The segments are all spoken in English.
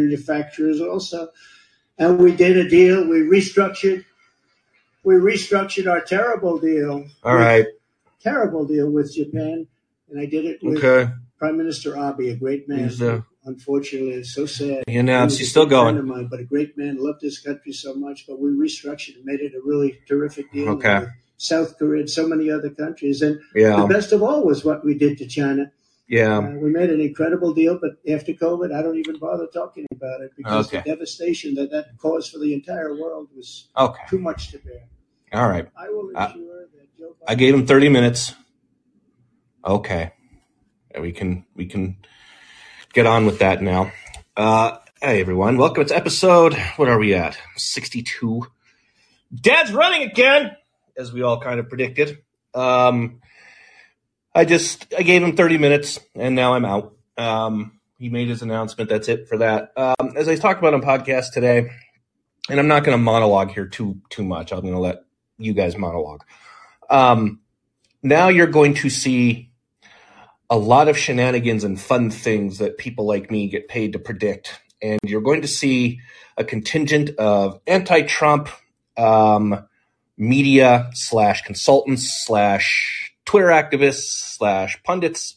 manufacturers also. And we did a deal. We restructured. We restructured our terrible deal. All right. Terrible deal with Japan, and I did it with Okay. Prime Minister Abe, a great man. He's, uh, Unfortunately, it's so sad. You know, he's still going. Of mine, but a great man, loved his country so much. But we restructured and made it a really terrific deal. Okay. with South Korea and so many other countries. And Yeah. the best of all was what we did to China. Yeah. Uh, we made an incredible deal, but after COVID, I don't even bother talking about it because Okay. the devastation that that caused for the entire world was Okay. too much to bear. All right. I will Uh, ensure that Joe Biden. I gave him 30 minutes. Okay. We can we can get on with that now. Uh hey everyone, welcome to episode what are we at? 62. Dad's running again, as we all kind of predicted. Um I just I gave him 30 minutes and now I'm out. Um he made his announcement. That's it for that. Um as I talked about on podcast today, and I'm not going to monologue here too too much. I'm going to let you guys monologue. Um now you're going to see a lot of shenanigans and fun things that people like me get paid to predict. And you're going to see a contingent of anti Trump um, media slash consultants slash Twitter activists slash pundits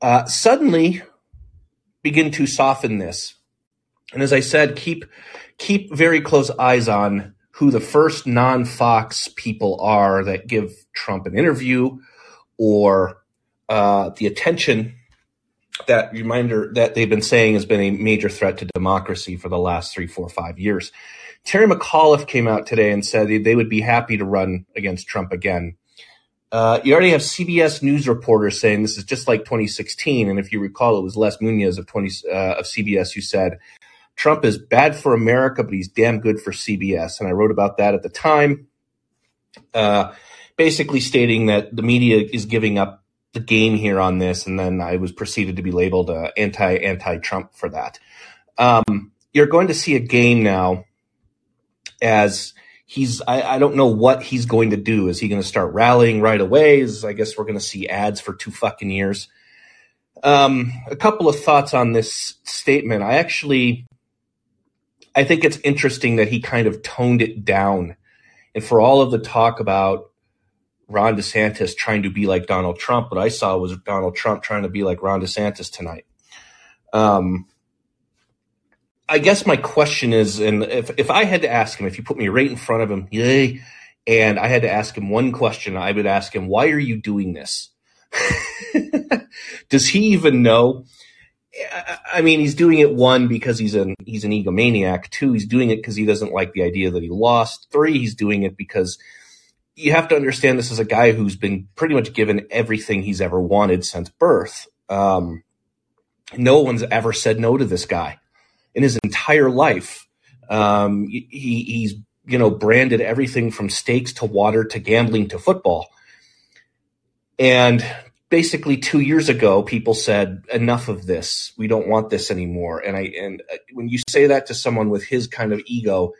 uh, suddenly begin to soften this. And as I said, keep keep very close eyes on who the first non Fox people are that give Trump an interview or uh, the attention that reminder that they've been saying has been a major threat to democracy for the last three, four, five years. Terry McAuliffe came out today and said they would be happy to run against Trump again. Uh, you already have CBS News reporters saying this is just like 2016, and if you recall, it was Les Moonves of 20 uh, of CBS who said Trump is bad for America, but he's damn good for CBS. And I wrote about that at the time, uh, basically stating that the media is giving up the game here on this, and then I was proceeded to be labeled uh, anti anti Trump for that. Um, you're going to see a game now as he's I, I don't know what he's going to do. Is he going to start rallying right away? Is I guess we're going to see ads for two fucking years. Um, a couple of thoughts on this statement. I actually I think it's interesting that he kind of toned it down. And for all of the talk about Ron DeSantis trying to be like Donald Trump, what I saw was Donald Trump trying to be like Ron DeSantis tonight. Um, I guess my question is, and if, if I had to ask him, if you put me right in front of him, yay, and I had to ask him one question, I would ask him, why are you doing this? Does he even know? I- mean, he's doing it one because he's an he's an egomaniac. Two, he's doing it because he doesn't like the idea that he lost. Three, he's doing it because you have to understand this is a guy who's been pretty much given everything he's ever wanted since birth. Um, no one's ever said no to this guy in his entire life. Um, he, he's you know branded everything from steaks to water to gambling to football. And basically, two years ago, people said, "Enough of this. We don't want this anymore." And I and uh, when you say that to someone with his kind of ego,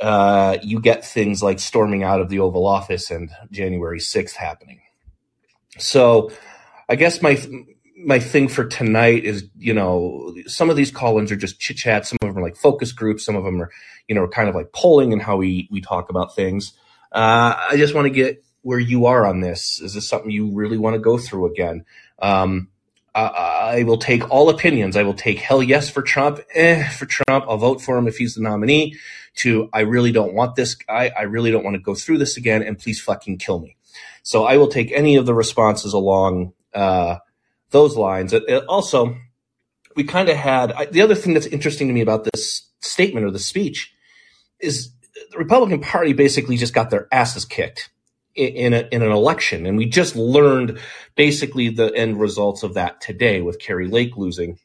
uh, you get things like storming out of the Oval Office and January sixth happening. So, I guess my my thing for tonight is, you know, some of these call-ins are just chit chat. Some of them are like focus groups. Some of them are, you know, kind of like polling and how we we talk about things. Uh, I just want to get where you are on this. Is this something you really want to go through again? Um, I, I will take all opinions. I will take hell yes for Trump, eh for Trump. I'll vote for him if he's the nominee. To I really don't want this guy. I really don't want to go through this again. And please fucking kill me. So I will take any of the responses along uh, those lines. It, it also, we kind of had I, the other thing that's interesting to me about this statement or the speech is the Republican Party basically just got their asses kicked in, in, a, in an election, and we just learned basically the end results of that today with Kari Lake losing.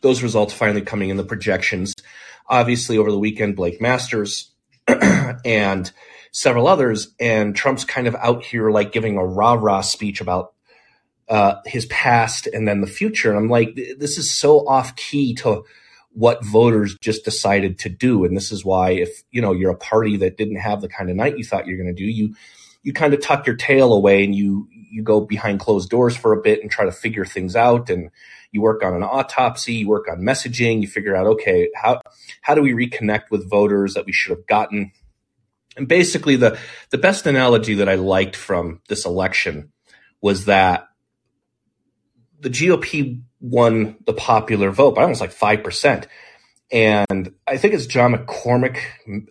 Those results finally coming in the projections. Obviously, over the weekend, Blake Masters and several others, and Trump's kind of out here like giving a rah rah speech about uh, his past and then the future. And I'm like, this is so off key to what voters just decided to do. And this is why, if you know you're a party that didn't have the kind of night you thought you're going to do, you you kind of tuck your tail away and you you go behind closed doors for a bit and try to figure things out and you work on an autopsy, you work on messaging, you figure out okay, how how do we reconnect with voters that we should have gotten? And basically the the best analogy that I liked from this election was that the GOP won the popular vote by almost like 5%. And I think it's John McCormack.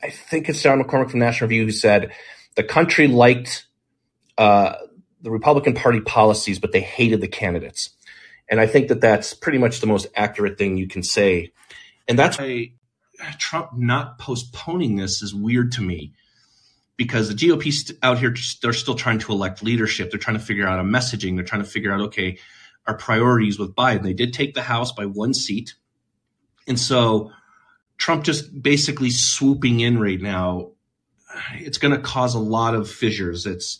I think it's John McCormack from National Review who said the country liked uh, the Republican Party policies, but they hated the candidates. And I think that that's pretty much the most accurate thing you can say. And that's why Trump not postponing this is weird to me because the GOP out here, they're still trying to elect leadership. They're trying to figure out a messaging. They're trying to figure out, okay, our priorities with Biden. They did take the House by one seat. And so Trump just basically swooping in right now, it's going to cause a lot of fissures. It's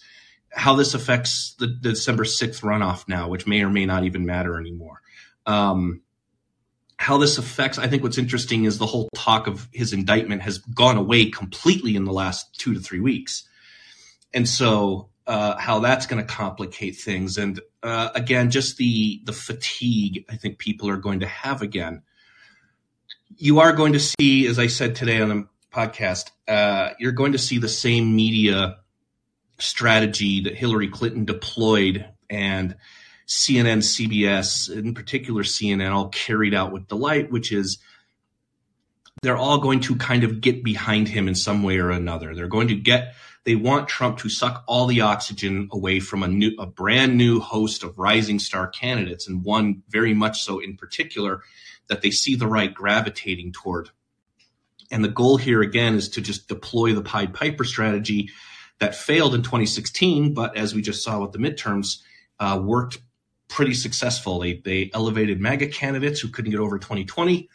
how this affects the, the, December 6th runoff now, which may or may not even matter anymore. Um, how this affects, I think what's interesting is the whole talk of his indictment has gone away completely in the last two to three weeks. And so uh, how that's going to complicate things. And uh, again, just the the fatigue I think people are going to have again. You are going to see, as I said today on the podcast, uh, you're going to see the same media strategy that Hillary Clinton deployed and CNN, CBS, in particular CNN, all carried out with delight, which is they're all going to kind of get behind him in some way or another. They're going to get they want Trump to suck all the oxygen away from a new, a brand new host of rising star candidates, and one very much so in particular that they see the right gravitating toward. And the goal here again is to just deploy the Pied Piper strategy that failed in 2016, but as we just saw with the midterms, uh, worked pretty successful. They, they elevated MAGA candidates who couldn't get over 2020,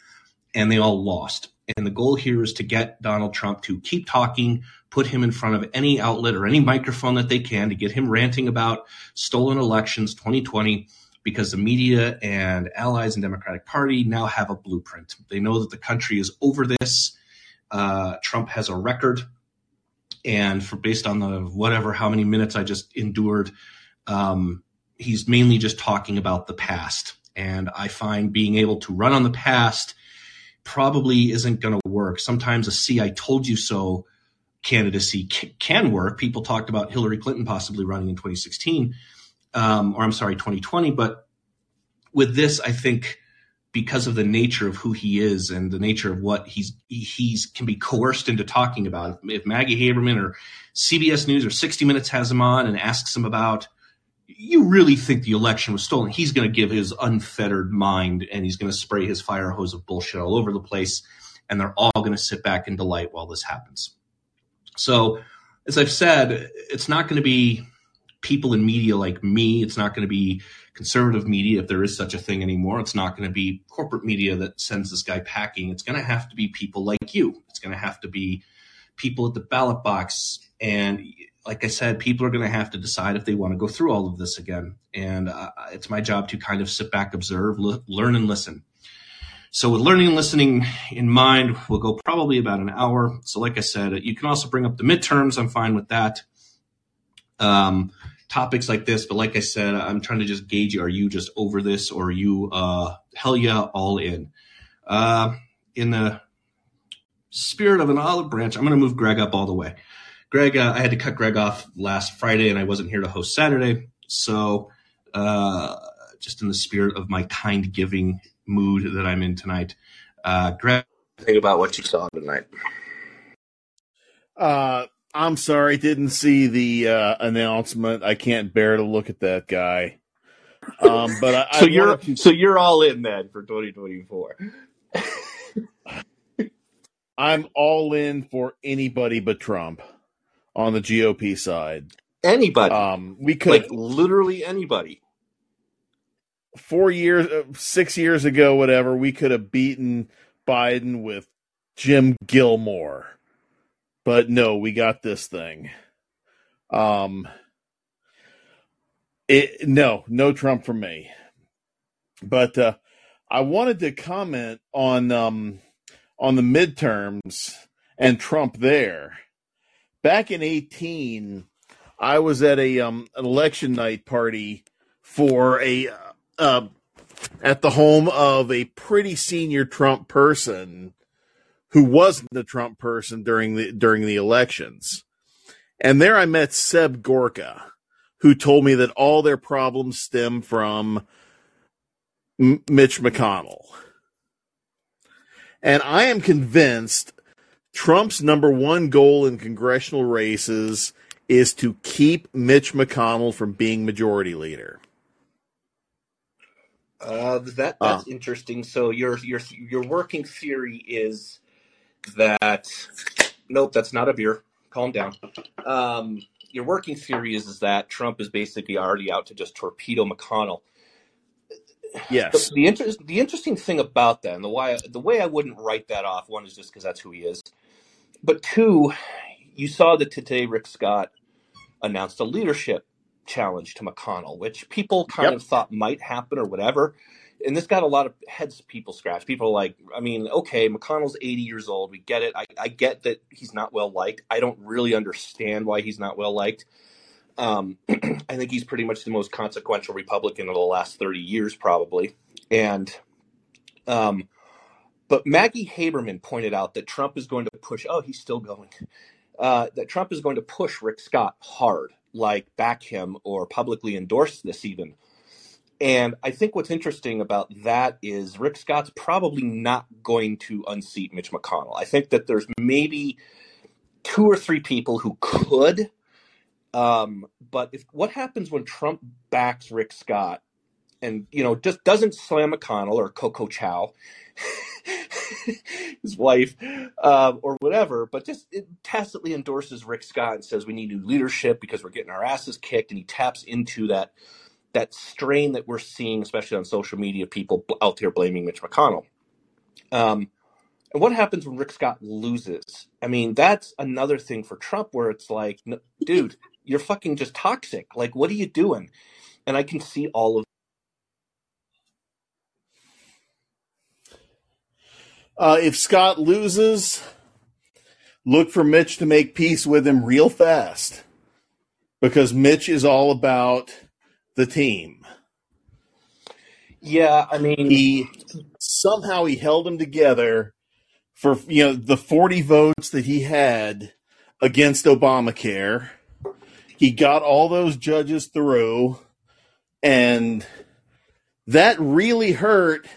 and they all lost. And the goal here is to get Donald Trump to keep talking, put him in front of any outlet or any microphone that they can to get him ranting about stolen elections 2020 because the media and allies and Democratic Party now have a blueprint. They know that the country is over this. Uh, Trump has a record, and for based on the whatever how many minutes I just endured, um, he's mainly just talking about the past. And I find being able to run on the past probably isn't going to work. Sometimes a "see I told you so" candidacy can work. People talked about Hillary Clinton possibly running in 2016, um, or I'm sorry, 2020. But with this, I think because of the nature of who he is and the nature of what he's he's can be coerced into talking about. If, if Maggie Haberman or CBS News or 60 Minutes has him on and asks him about, you really think the election was stolen? He's going to give his unfettered mind and he's going to spray his fire hose of bullshit all over the place, and they're all going to sit back in delight while this happens. So, as I've said, it's not going to be people in media like me. It's not going to be conservative media, if there is such a thing anymore. It's not going to be corporate media that sends this guy packing. It's going to have to be people like you. It's going to have to be people at the ballot box. And like I said, people are going to have to decide if they want to go through all of this again. And uh, it's my job to kind of sit back, observe, learn, and listen. So with learning and listening in mind, we'll go probably about an hour. So like I said, you can also bring up the midterms. I'm fine with that. Um, topics like this, but like I said, I'm trying to just gauge you. are you just over this or are you uh, hell yeah all in? Uh, in the spirit of an olive branch, I'm going to move Greg up all the way. Greg, uh, I had to cut Greg off last Friday and I wasn't here to host Saturday. So, uh, just in the spirit of my kind giving mood that I'm in tonight. Uh, Greg, think about what you saw tonight. Uh, I'm sorry, didn't see the uh, announcement. I can't bear to look at that guy. Um, but I, so I you're to... so you're all in then for 2024. I'm all in for anybody but Trump on the GOP side. Anybody. Um, we could like literally anybody four years, uh, six years ago, whatever, we could have beaten Biden with Jim Gilmore. But no, we got this thing. Um, it, no, no Trump for me. But uh, I wanted to comment on um, on the midterms and Trump there. Back in eighteen, I was at a um an election night party for a uh, at the home of a pretty senior Trump person who wasn't a Trump person during the during the elections. And there I met Seb Gorka, who told me that all their problems stem from M- Mitch McConnell. And I am convinced Trump's number one goal in congressional races is to keep Mitch McConnell from being majority leader. Uh, that that's interesting. So your your your working theory is that nope, that's not a beer. Calm down. Um, your working theory is, is that Trump is basically already out to just torpedo McConnell. Yes. The, the, inter- the interesting thing about that, and the why the way I wouldn't write that off, one is just because that's who he is, but two, you saw that today Rick Scott announced a leadership challenge to McConnell, which people kind Yep. of thought might happen or whatever. And this got a lot of heads people scratch. People are like, I mean, okay, McConnell's 80 years old. We get it. I, I get that he's not well liked. I don't really understand why he's not well liked. Um, I think he's pretty much the most consequential Republican of the last 30 years, probably. And, um, but Maggie Haberman pointed out that Trump is going to push, oh, he's still going, uh, that Trump is going to push Rick Scott hard, like back him or publicly endorse this even. And I think what's interesting about that is Rick Scott's probably not going to unseat Mitch McConnell. I think that there's maybe two or three people who could. Um, but if what happens when Trump backs Rick Scott and you know just doesn't slam McConnell or Coco Chow, his wife, um, or whatever, but just it tacitly endorses Rick Scott and says we need new leadership because we're getting our asses kicked, and he taps into that that strain that we're seeing, especially on social media, people out there blaming Mitch McConnell. Um, and what happens when Rick Scott loses? I mean, that's another thing for Trump where it's like, "No, dude, you're fucking just toxic. Like, what are you doing? And I can see all of Uh, if Scott loses, look for Mitch to make peace with him real fast because Mitch is all about the team. Yeah, I mean, He somehow he held them together for you know the 40 votes that he had against Obamacare. He got all those judges through and that really hurt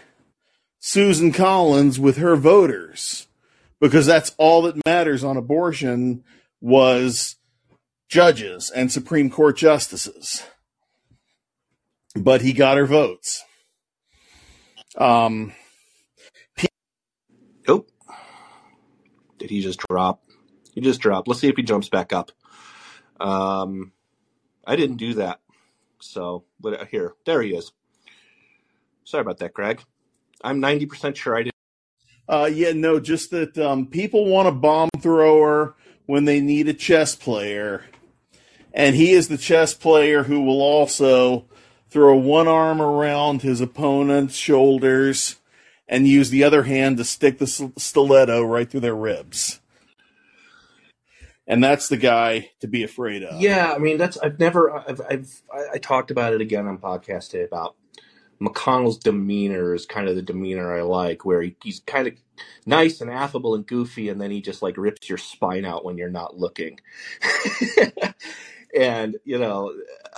Susan Collins with her voters because that's all that matters on abortion was judges and Supreme Court justices. But he got her votes. Um, oh, did he just drop? He just dropped. Let's see if he jumps back up. Um, I didn't do that. So, but here, there he is. Sorry about that, Greg. I'm 90% sure I didn't. uh, yeah, no, just that um, people want a bomb thrower when they need a chess player, and he is the chess player who will also throw one arm around his opponent's shoulders and use the other hand to stick the stiletto right through their ribs. And that's the guy to be afraid of. Yeah, I mean that's I've never I've I've I, I talked about it again on podcast today about McConnell's demeanor is kind of the demeanor I like, where he, he's kind of nice and affable and goofy, and then he just like rips your spine out when you're not looking. and you know,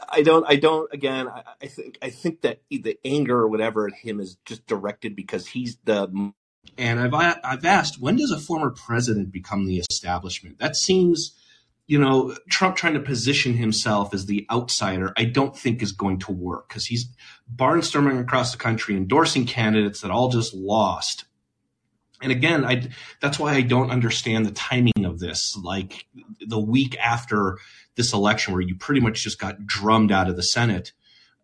I don't, I don't. Again, I, I think, I think that the anger or whatever at him is just directed because he's the. And I've I've asked, when does a former president become the establishment? That seems you know, Trump trying to position himself as the outsider, I don't think is going to work because he's barnstorming across the country, endorsing candidates that all just lost. And again, I, that's why I don't understand the timing of this. Like the week after this election, where you pretty much just got drummed out of the Senate,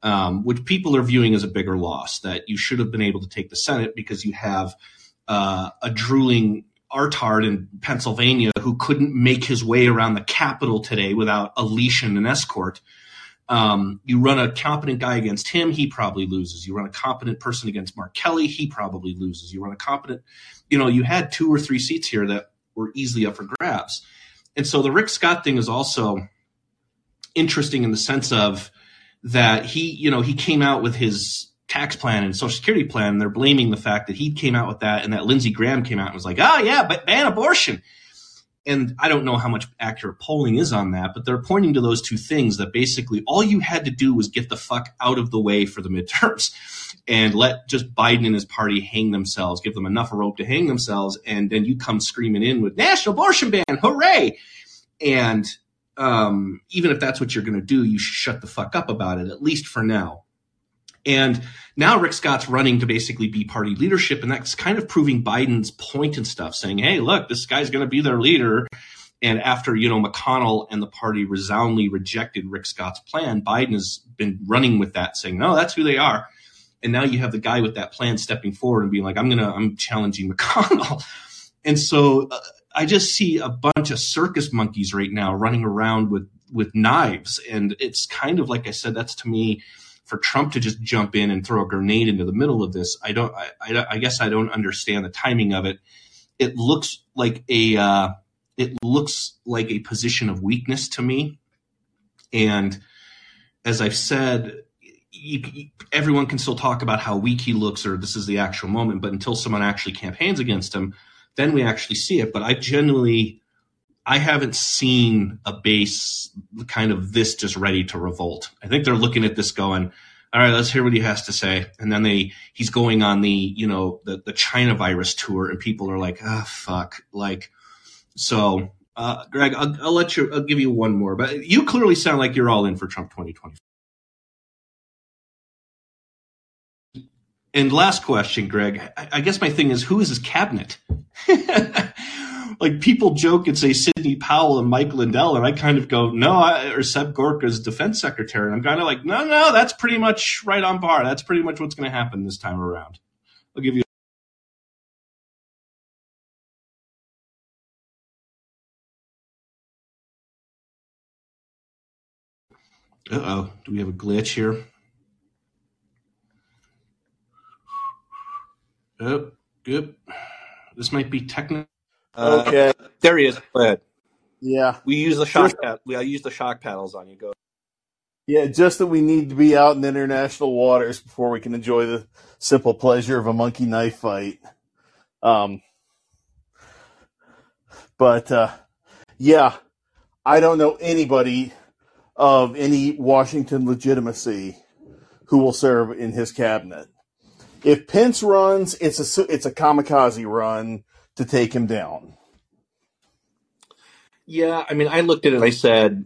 um, which people are viewing as a bigger loss, that you should have been able to take the Senate because you have uh, a drooling Artard in Pennsylvania who couldn't make his way around the Capitol today without a leash and an escort. Um, you run a competent guy against him, he probably loses. You run a competent person against Mark Kelly, he probably loses. You run a competent, you know, you had two or three seats here that were easily up for grabs. And so the Rick Scott thing is also interesting in the sense of that he, you know, he came out with his tax plan and social security plan. They're blaming the fact that he came out with that and that Lindsey Graham came out and was like, oh yeah, but ban abortion. And I don't know how much accurate polling is on that, but they're pointing to those two things that basically all you had to do was get the fuck out of the way for the midterms and let just Biden and his party hang themselves, give them enough rope to hang themselves. And then you come screaming in with national abortion ban. Hooray. And um, even if that's what you're going to do, you should shut the fuck up about it, at least for now. And now Rick Scott's running to basically be party leadership, and that's kind of proving Biden's point and stuff, saying, "Hey, look, this guy's going to be their leader." And after you know McConnell and the party resoundingly rejected Rick Scott's plan, Biden has been running with that, saying, "No, that's who they are." And now you have the guy with that plan stepping forward and being like, "I'm gonna, I'm challenging McConnell." And so uh, I just see a bunch of circus monkeys right now running around with with knives, and it's kind of like I said, that's to me for Trump to just jump in and throw a grenade into the middle of this. I don't. I, I, I guess I don't understand the timing of it. It looks like a. Uh, it looks like a position of weakness to me, and as I've said, you, you, everyone can still talk about how weak he looks or this is the actual moment, but until someone actually campaigns against him, then we actually see it. But I genuinely, I haven't seen a base kind of this just ready to revolt. I think they're looking at this going, all right, let's hear what he has to say. And then they, he's going on the, you know, the, the China virus tour and people are like, ah, oh, fuck. Like, so, uh, Greg, I'll, I'll let you, I'll give you one more, but you clearly sound like you're all in for Trump 2020. And last question, Greg. I guess my thing is, who is his cabinet? like people joke and say Sidney Powell and Mike Lindell, and I kind of go, no, I, or Seb Gorka's defense secretary. And I'm kind of like, no, no, that's pretty much right on par. That's pretty much what's going to happen this time around. I'll give you. Uh oh. Do we have a glitch here? Oh, good. This might be technical. Uh, okay. There he is. Go ahead. Yeah. We use the shock pad. We I use the shock paddles on you. Go. Yeah, just that we need to be out in international waters before we can enjoy the simple pleasure of a monkey knife fight. Um, but uh, yeah, I don't know anybody of any Washington legitimacy who will serve in his cabinet if Pence runs, it's a it's a kamikaze run to take him down. Yeah, I mean, I looked at it and I said,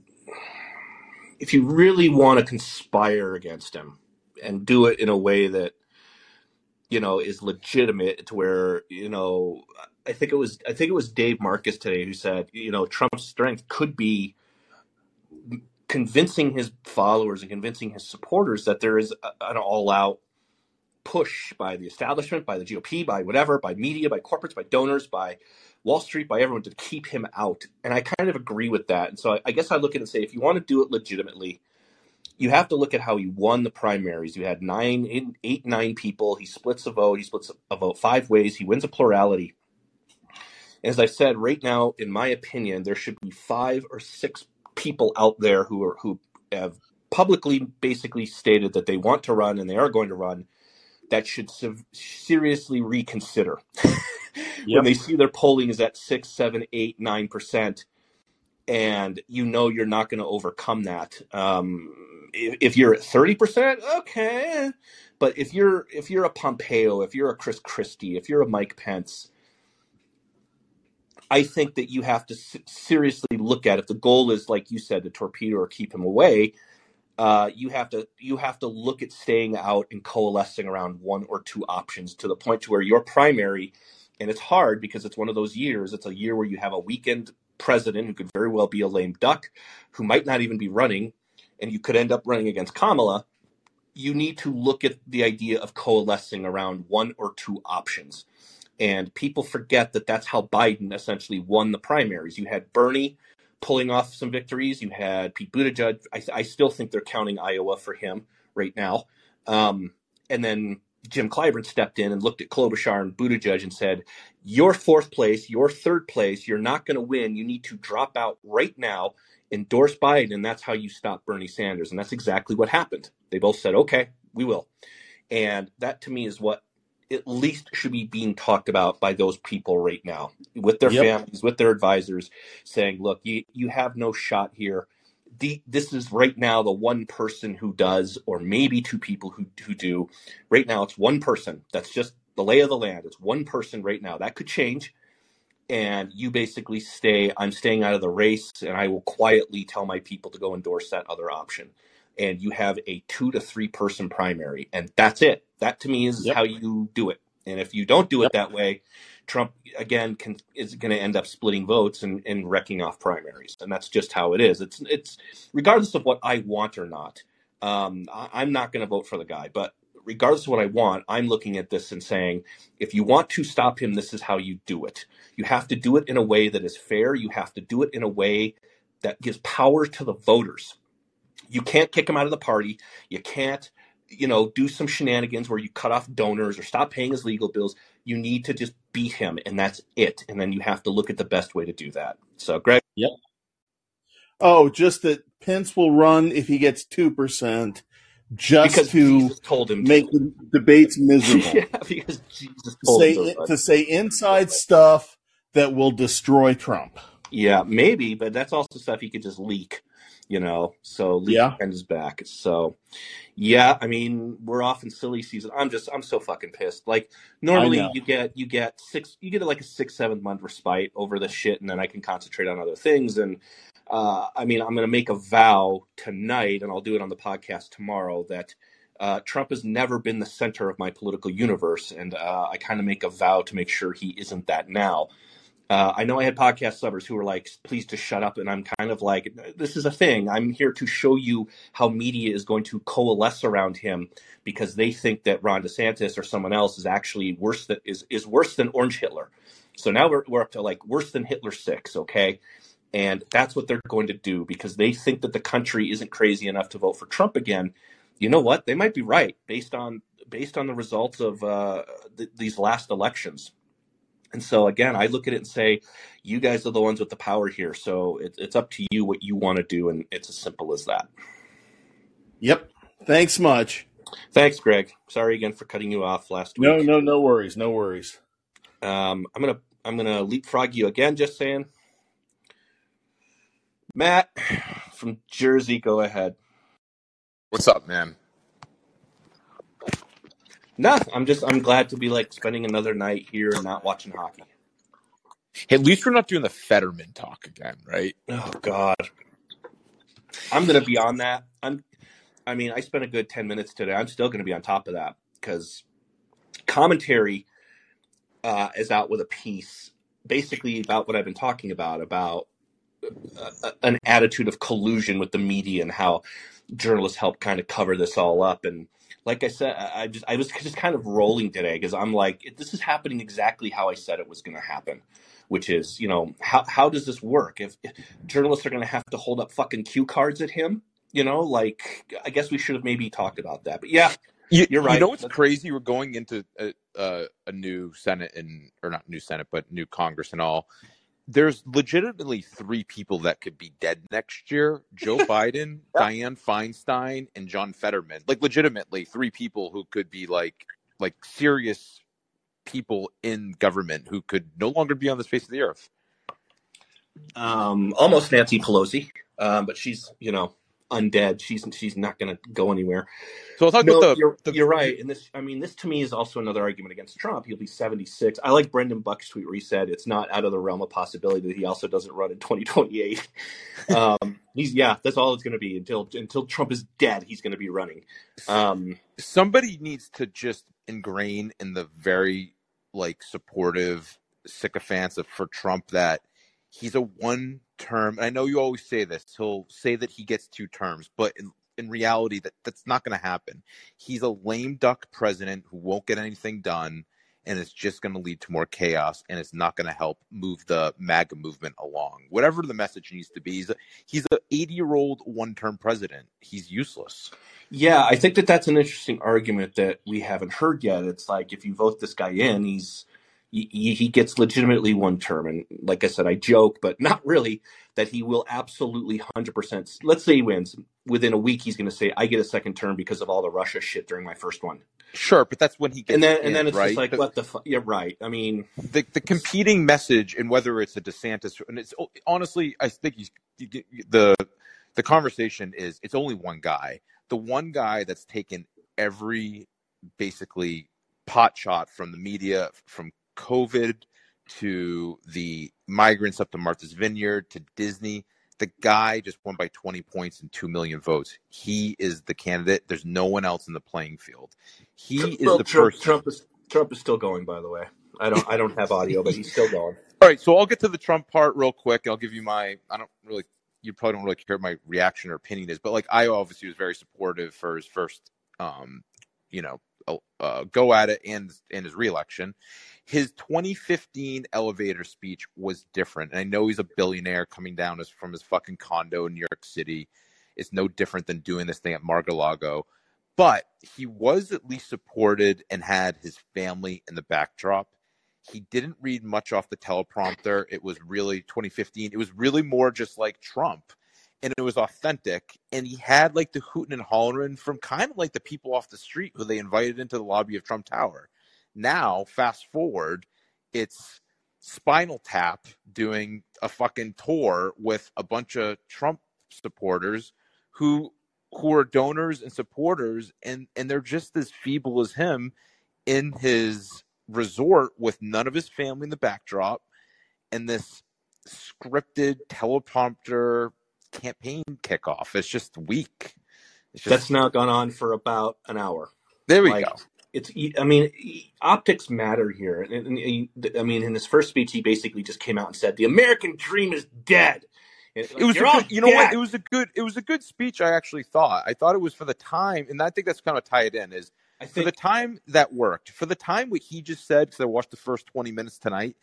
if you really want to conspire against him and do it in a way that you know is legitimate, to where you know, I think it was I think it was Dave Marcus today who said, you know, Trump's strength could be convincing his followers and convincing his supporters that there is an all-out push by the establishment, by the GOP, by whatever, by media, by corporates, by donors, by Wall Street, by everyone to keep him out. And I kind of agree with that. And so I, I guess I look at it and say, if you want to do it legitimately, you have to look at how he won the primaries. You had nine, eight, nine people. He splits a vote. He splits a vote five ways. He wins a plurality. And as I said, right now, in my opinion, there should be five or six people out there who are who have publicly basically stated that they want to run and they are going to run that should seriously reconsider yep. when they see their polling is at six, seven, eight, nine percent, and you know you're not going to overcome that. Um, if, if, you're at thirty percent, okay, but if you're if you're a Pompeo, if you're a Chris Christie, if you're a Mike Pence, I think that you have to seriously look at if the goal is, like you said, to torpedo or keep him away uh, you have to you have to look at staying out and coalescing around one or two options to the point to where your primary and it's hard because it's one of those years it's a year where you have a weekend president who could very well be a lame duck who might not even be running and you could end up running against Kamala. You need to look at the idea of coalescing around one or two options. And people forget that that's how Biden essentially won the primaries. You had Bernie pulling off some victories. You had Pete Buttigieg. I, I still think they're counting Iowa for him right now. Um, and then Jim Clyburn stepped in and looked at Klobuchar and Buttigieg and said, "Your fourth place, your third place, you're not going to win. You need to drop out right now endorse Biden, and that's how you stop Bernie Sanders. And that's exactly what happened. They both said, okay, we will. And that to me is what at least should be being talked about by those people right now with their Yep. families, with their advisors, saying, look, you, you have no shot here. The, this is right now the one person who does, or maybe two people who, who do. Right now, it's one person. That's just the lay of the land. It's one person right now. That could change and you basically stay i'm staying out of the race and i will quietly tell my people to go endorse that other option and you have a two to three person primary and that's it that to me is Yep. how you do it and if you don't do it Yep. that way trump again can, is going to end up splitting votes and, and wrecking off primaries and that's just how it is it's it's regardless of what i want or not um, I, i'm not going to vote for the guy but regardless of what i want i'm looking at this and saying if you want to stop him this is how you do it you have to do it in a way that is fair. You have to do it in a way that gives power to the voters. You can't kick him out of the party. You can't, you know, do some shenanigans where you cut off donors or stop paying his legal bills. You need to just beat him, and that's it. And then you have to look at the best way to do that. So, Greg, Yep. Oh, just that Pence will run if he gets two percent, just because to Jesus told him make to. the debates miserable. yeah, because Jesus to told him say to. to say inside stuff that will destroy Trump. Yeah, maybe, but that's also stuff he could just leak, you know. So leak Yeah. behind his back. So yeah, I mean, we're off in silly season. I'm just I'm so fucking pissed. Like normally you get you get six you get like a six, seven month respite over this shit and then I can concentrate on other things. And uh I mean I'm gonna make a vow tonight and I'll do it on the podcast tomorrow that uh, Trump has never been the center of my political universe, and uh, I kind of make a vow to make sure he isn't that now. Uh, I know I had podcast lovers who were like, please just shut up. And I'm kind of like, this is a thing. I'm here to show you how media is going to coalesce around him because they think that Ron DeSantis or someone else is actually worse than is, is worse than Orange Hitler. So now we're, we're up to like worse than Hitler six. Okay. And that's what they're going to do because they think that the country isn't crazy enough to vote for Trump again. You know what? They might be right based on based on the results of uh, th- these last elections. And so again, I look at it and say, you guys are the ones with the power here. So it, it's up to you what you want to do, and it's as simple as that. Yep. Thanks much. Thanks, Greg. Sorry again for cutting you off last No, week. no, no no worries. No worries. Um, I'm gonna I'm gonna leapfrog you again. Just saying, Matt from Jersey, go ahead. What's up, man? Nah, I'm just I'm glad to be like spending another night here and not watching hockey. Hey, at least we're not doing the Fetterman talk again, right? Oh God, I'm gonna be on that. I'm. I mean, I spent a good ten minutes today. I'm still gonna be on top of that because commentary uh, is out with a piece basically about what I've been talking about about uh, an attitude of collusion with the media and how journalists help kind of cover this all up. And like I said, I I just I was just kind of rolling today because I'm like, this is happening exactly how I said it was going to happen. Which is, you know, how how does this work? If, if journalists are going to have to hold up fucking cue cards at him, you know, like I guess we should have maybe talked about that. But yeah, You, you're right. you know what's That's- crazy? We're going into a, a, a new Senate and or not new Senate, but new Congress and all. There's legitimately three people that could be dead next year: Joe Biden, Dianne Feinstein, and John Fetterman. Like legitimately, three people who could be like like serious people in government who could no longer be on the face of the earth. um, almost Nancy Pelosi, um, but she's you know undead. She's she's not going to go anywhere. So I'll talk No, about the, you're, the you're right. And this, I mean, this to me is also another argument against Trump. He'll be 76. I like Brendan Buck's tweet where he said it's not out of the realm of possibility that he also doesn't run in 2028. um, he's yeah, that's all it's going to be until until Trump is dead. He's going to be running. Um, somebody needs to just ingrain in the very like supportive sycophants of for Trump that he's a one term. I know you always say this. He'll say that he gets two terms, but in, in reality, that that's not going to happen. He's a lame duck president who won't get anything done, and it's just going to lead to more chaos, and it's not going to help move the MAGA movement along. Whatever the message needs to be, he's a, he's a 80 year old one term president. He's useless. yeah, I think that that's an interesting argument that we haven't heard yet. It's like if you vote this guy in, he's he, he gets legitimately one term. And like I said, I joke, but not really, that he will absolutely 100%. Let's say he wins. Within a week, he's going to say, I get a second term because of all the Russia shit during my first one. Sure, but that's when he gets And then, in, and then it's right? just like, The- what the fuck? Yeah, right. I mean, the the competing message and whether it's a DeSantis and it's honestly I think he's, the the conversation is it's only one guy the one guy that's taken every basically pot shot from the media from COVID to the migrants up to Martha's Vineyard to Disney the guy just won by 20 points and 2 million votes he is the candidate there's no one else in the playing field he is the Trump, person Trump is Trump is still going. By the way, I don't I don't have audio, but he's still going. All right, so I'll get to the Trump part real quick. I'll give you my. I don't really. You probably don't really care what my reaction or opinion is, but like I obviously was very supportive for his first, um, you know, uh, go at it and and his reelection. His 2015 elevator speech was different, and I know he's a billionaire coming down from his fucking condo in New York City. It's no different than doing this thing at Mar-a-Lago, but he was at least supported and had his family in the backdrop he didn't read much off the teleprompter. It was really 2015. It was really more just like Trump, and it was authentic. And he had like the hooting and hollering from kind of like the people off the street who they invited into the lobby of Trump Tower. Now, fast forward, it's Spinal Tap doing a fucking tour with a bunch of Trump supporters who who are donors and supporters, and and they're just as feeble as him in his resort with none of his family in the backdrop and this scripted teleprompter campaign kickoff. It's just weak. It's just That's now gone on for about an hour. there we like, go. It's I mean, optics matter here. And, and he- I mean, in his first speech, he basically just came out and said, "The American dream is dead." And, like, It was a "You're good, you know what? It was a good it was a good speech I actually thought. I thought it was for the time and I think that's kind of tie it in is I for the time that worked. For the time what he just said cuz I watched the first 20 minutes tonight.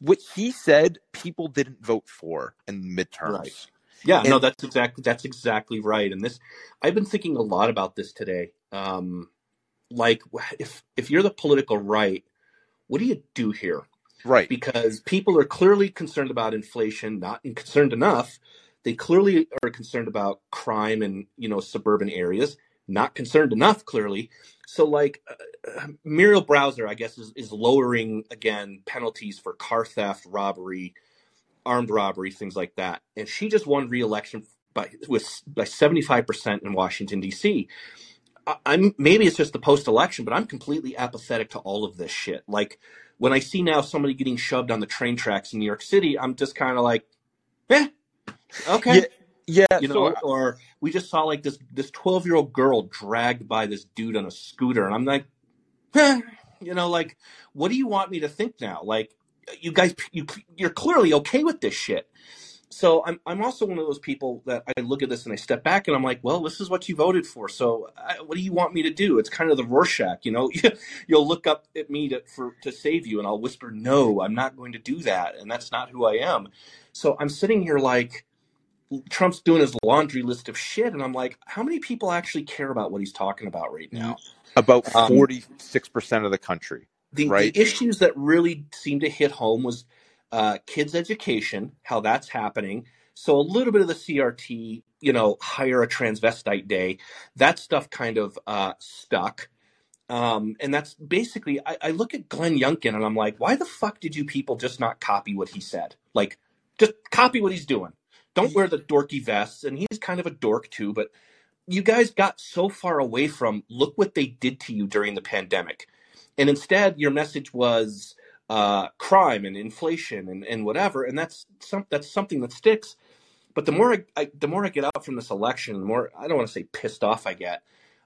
What he said people didn't vote for in midterms. Right. Yeah, no, that's exactly that's exactly right. And this, I've been thinking a lot about this today. Um, like, if if you're the political right, what do you do here? Right. Because people are clearly concerned about inflation, not concerned enough. They clearly are concerned about crime in you know suburban areas, not concerned enough. Clearly, so like uh, Muriel Bowser, I guess, is, is lowering again penalties for car theft, robbery, armed robbery, things like that. And she just won re-election by with by seventy five percent in Washington D.C. I'm maybe it's just the post-election, but I'm completely apathetic to all of this shit. Like when I see now somebody getting shoved on the train tracks in New York City, I'm just kind of like, eh, okay, Yeah, yeah, you so know. or we just saw like this this 12 year old girl dragged by this dude on a scooter, and I'm like, eh, you know, like, what do you want me to think now? Like, you guys, you you're clearly okay with this shit. So I'm I'm also one of those people that I look at this and I step back and I'm like, well, this is what you voted for. So I, what do you want me to do? It's kind of the Rorschach, you know. You'll look up at me to for to save you, and I'll whisper, no, I'm not going to do that, and that's not who I am. So I'm sitting here like Trump's doing his laundry list of shit, and I'm like, how many people actually care about what he's talking about right now? about Um, 46% of the country. the, Right. the issues that really seemed to hit home was uh, kids' education, how that's happening. So a little bit of the CRT, you know, hire a transvestite day, that stuff kind of uh, stuck. Um, and that's basically, I, I look at Glenn Youngkin and I'm like, why the fuck did you people just not copy what he said? Like, just copy what he's doing. Don't wear the dorky vests. And he's kind of a dork too, but you guys got so far away from look what they did to you during the pandemic. And instead, your message was uh, crime and inflation and, and whatever. And that's some, that's something that sticks. But the more I, I the more I get out from this election, the more I don't want to say pissed off I get.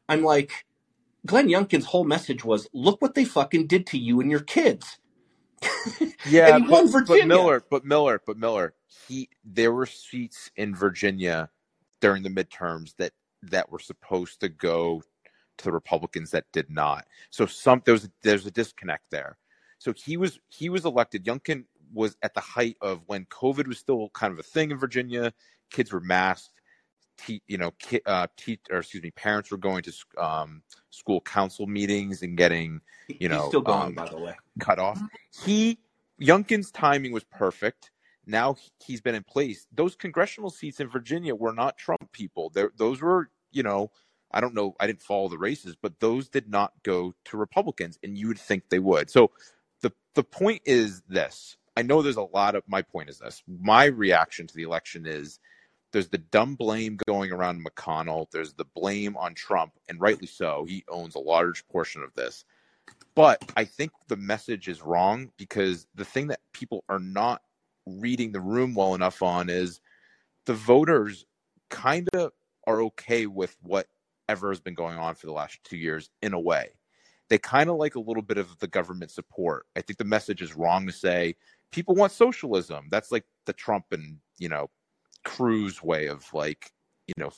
I'm like, Glenn Youngkin's whole message was, look what they fucking did to you and your kids. Yeah, but, but Miller, but Miller, but Miller, he there were seats in Virginia during the midterms that that were supposed to go to the Republicans that did not. So some there's there's a disconnect there. So he was he was elected. Youngkin was at the height of when COVID was still kind of a thing in Virginia. Kids were masked. te- you know, ki- uh, te- or excuse me, parents were going to um, school council meetings and getting He- you he's know, still going, um, by the way. cut off. He Youngkin's timing was perfect. Now he- he's been in place. Those congressional seats in Virginia were not Trump people. They're, those were, you know, I don't know. I didn't follow the races, but those did not go to Republicans, and you would think they would. So the the point is this. I know there's a lot of my point is this. My reaction to the election is there's the dumb blame going around McConnell. There's the blame on Trump, and rightly so. He owns a large portion of this. But I think the message is wrong because the thing that people are not reading the room well enough on is the voters kind of are okay with whatever has been going on for the last two years in a way. They kind of like a little bit of the government support. I think the message is wrong to say people want socialism. That's like the Trump and, you know, Cruz way of like, you know,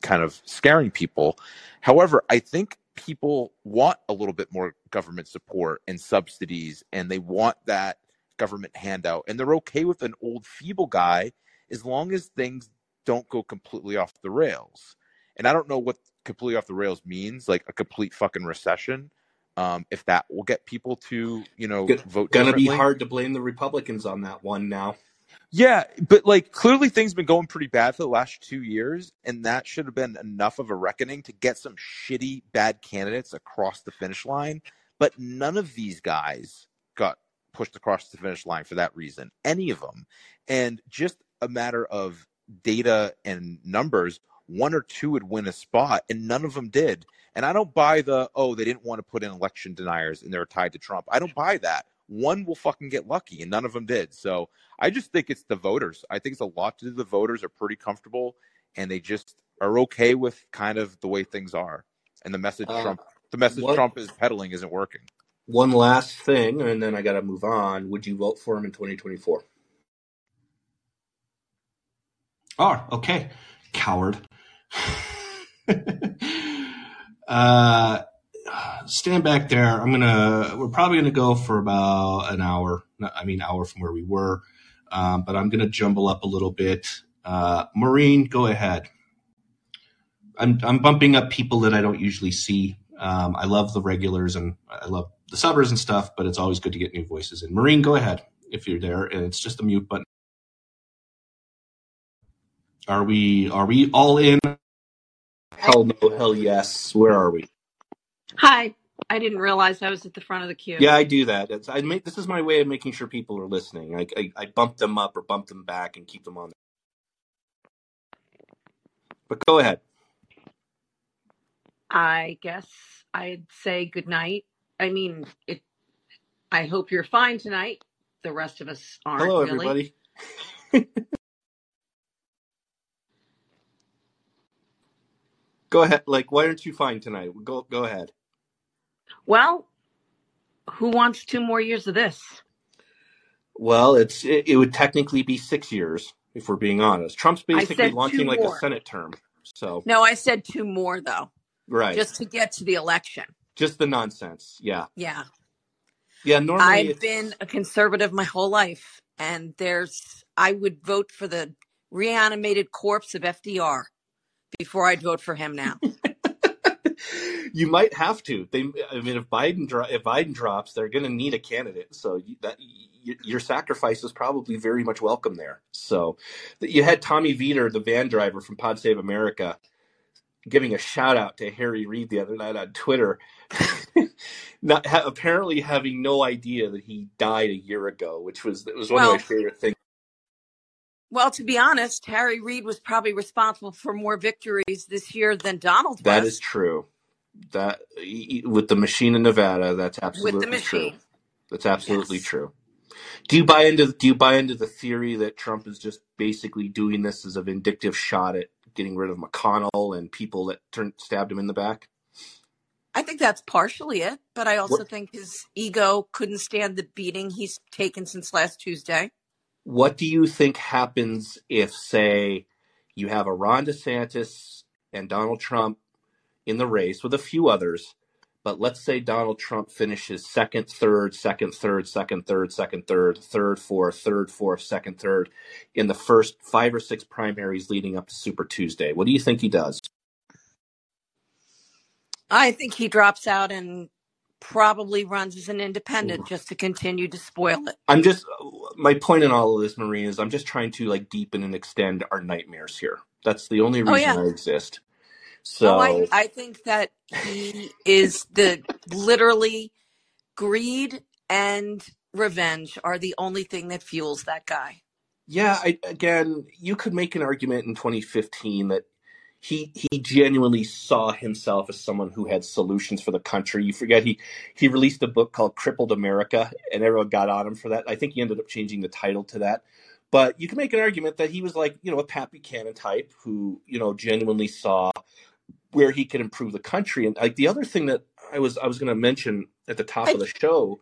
kind of scaring people. However, I think people want a little bit more government support and subsidies, and they want that government handout, and they're okay with an old feeble guy as long as things don't go completely off the rails. And I don't know what completely off the rails means, like a complete fucking recession. Um, if that will get people to, you know, vote Gonna be hard to blame the Republicans on that one now. Yeah, but like clearly things been going pretty bad for the last two years, and that should have been enough of a reckoning to get some shitty bad candidates across the finish line. But none of these guys got pushed across the finish line for that reason. Any of them, and just a matter of data and numbers, one or two would win a spot, and none of them did. And I don't buy the oh they didn't want to put in election deniers and they're tied to Trump. I don't buy that. One will fucking get lucky, and none of them did. So I just think it's the voters. I think it's a lot to do. The voters are pretty comfortable, and they just are okay with kind of the way things are. And the message Uh, Trump, the message what- Trump is peddling, isn't working. One last thing, and then I got to move on. Would you vote for him in 2024? Oh, okay. Coward. uh, stand back there. I'm gonna. We're probably gonna go for about an hour. I mean, hour from where we were. Um, but I'm gonna jumble up a little bit. Uh, Maureen, go ahead. I'm I'm bumping up people that I don't usually see. Um, I love the regulars and I love the subbers and stuff, but it's always good to get new voices in. Maureen, go ahead if you're there, and it's just a mute button. Are we are we all in? Hell no, hell yes. Where are we? Hi. I didn't realize I was at the front of the queue. Yeah, I do that. It's, I make this is my way of making sure people are listening. I, I I bump them up or bump them back and keep them on. But go ahead. I guess I'd say good night. I mean, it. I hope you're fine tonight. The rest of us aren't Hello, really. everybody. go ahead. Like, why aren't you fine tonight? Go go ahead. Well, who wants two more years of this? Well, it's it, it would technically be six years if we're being honest. Trump's basically launching like a. Senate term. So No, I said two more though, right, just, just to get to the election. Just the nonsense. Yeah, Yeah. yeah. Normally, I've it's, been a conservative my whole life, and there's I would vote for the reanimated corpse of FDR before I'd vote for him now. you might have to. They, I mean, if Biden dro- if Biden drops, they're going to need a candidate. So you, that y your sacrifice is probably very much welcome there. So you had Tommy Vietor, the van driver from Pod Save America, giving a shout out to Harry Reid the other night on Twitter, not ha- apparently having no idea that he died a year ago, which was it was one of my favorite things. Well, to be honest, Harry Reid was probably responsible for more victories this year than Donald That was is true. That with the machine in Nevada, that's absolutely true. with the absolutely true. machine. That's absolutely Yes. true. Do you buy into do you buy into the theory that Trump is just basically doing this as a vindictive shot at getting rid of McConnell and people that turned stabbed him in the back? I think that's partially it, but I also What think his ego couldn't stand the beating he's taken since last Tuesday. What do you think happens if say you have a Ron DeSantis and Donald Trump in the race with a few others, but let's say Donald Trump finishes second, third, second, third, second, third, second, third, third, fourth, third, fourth, second, third in the first five or six primaries leading up to Super Tuesday. What do you think he does? I think he drops out and probably runs as an independent just to continue to spoil it. I'm just my point in all of this, Maureen, is I'm just trying to like deepen and extend our nightmares here. That's the only Oh reason yeah. I exist. Oh, I So I think that he is the literally greed and revenge are the only thing that fuels that guy. yeah, I, again, you could make an argument in 2015 that he he genuinely saw himself as someone who had solutions for the country. You forget he he released a book called Crippled America, and everyone got on him for that. I think he ended up changing the title to that. But you can make an argument that he was like, you know, a Pat Buchanan type who, you know, genuinely saw where he could improve the country. And like the other thing that I was I was going to mention at the top I of the show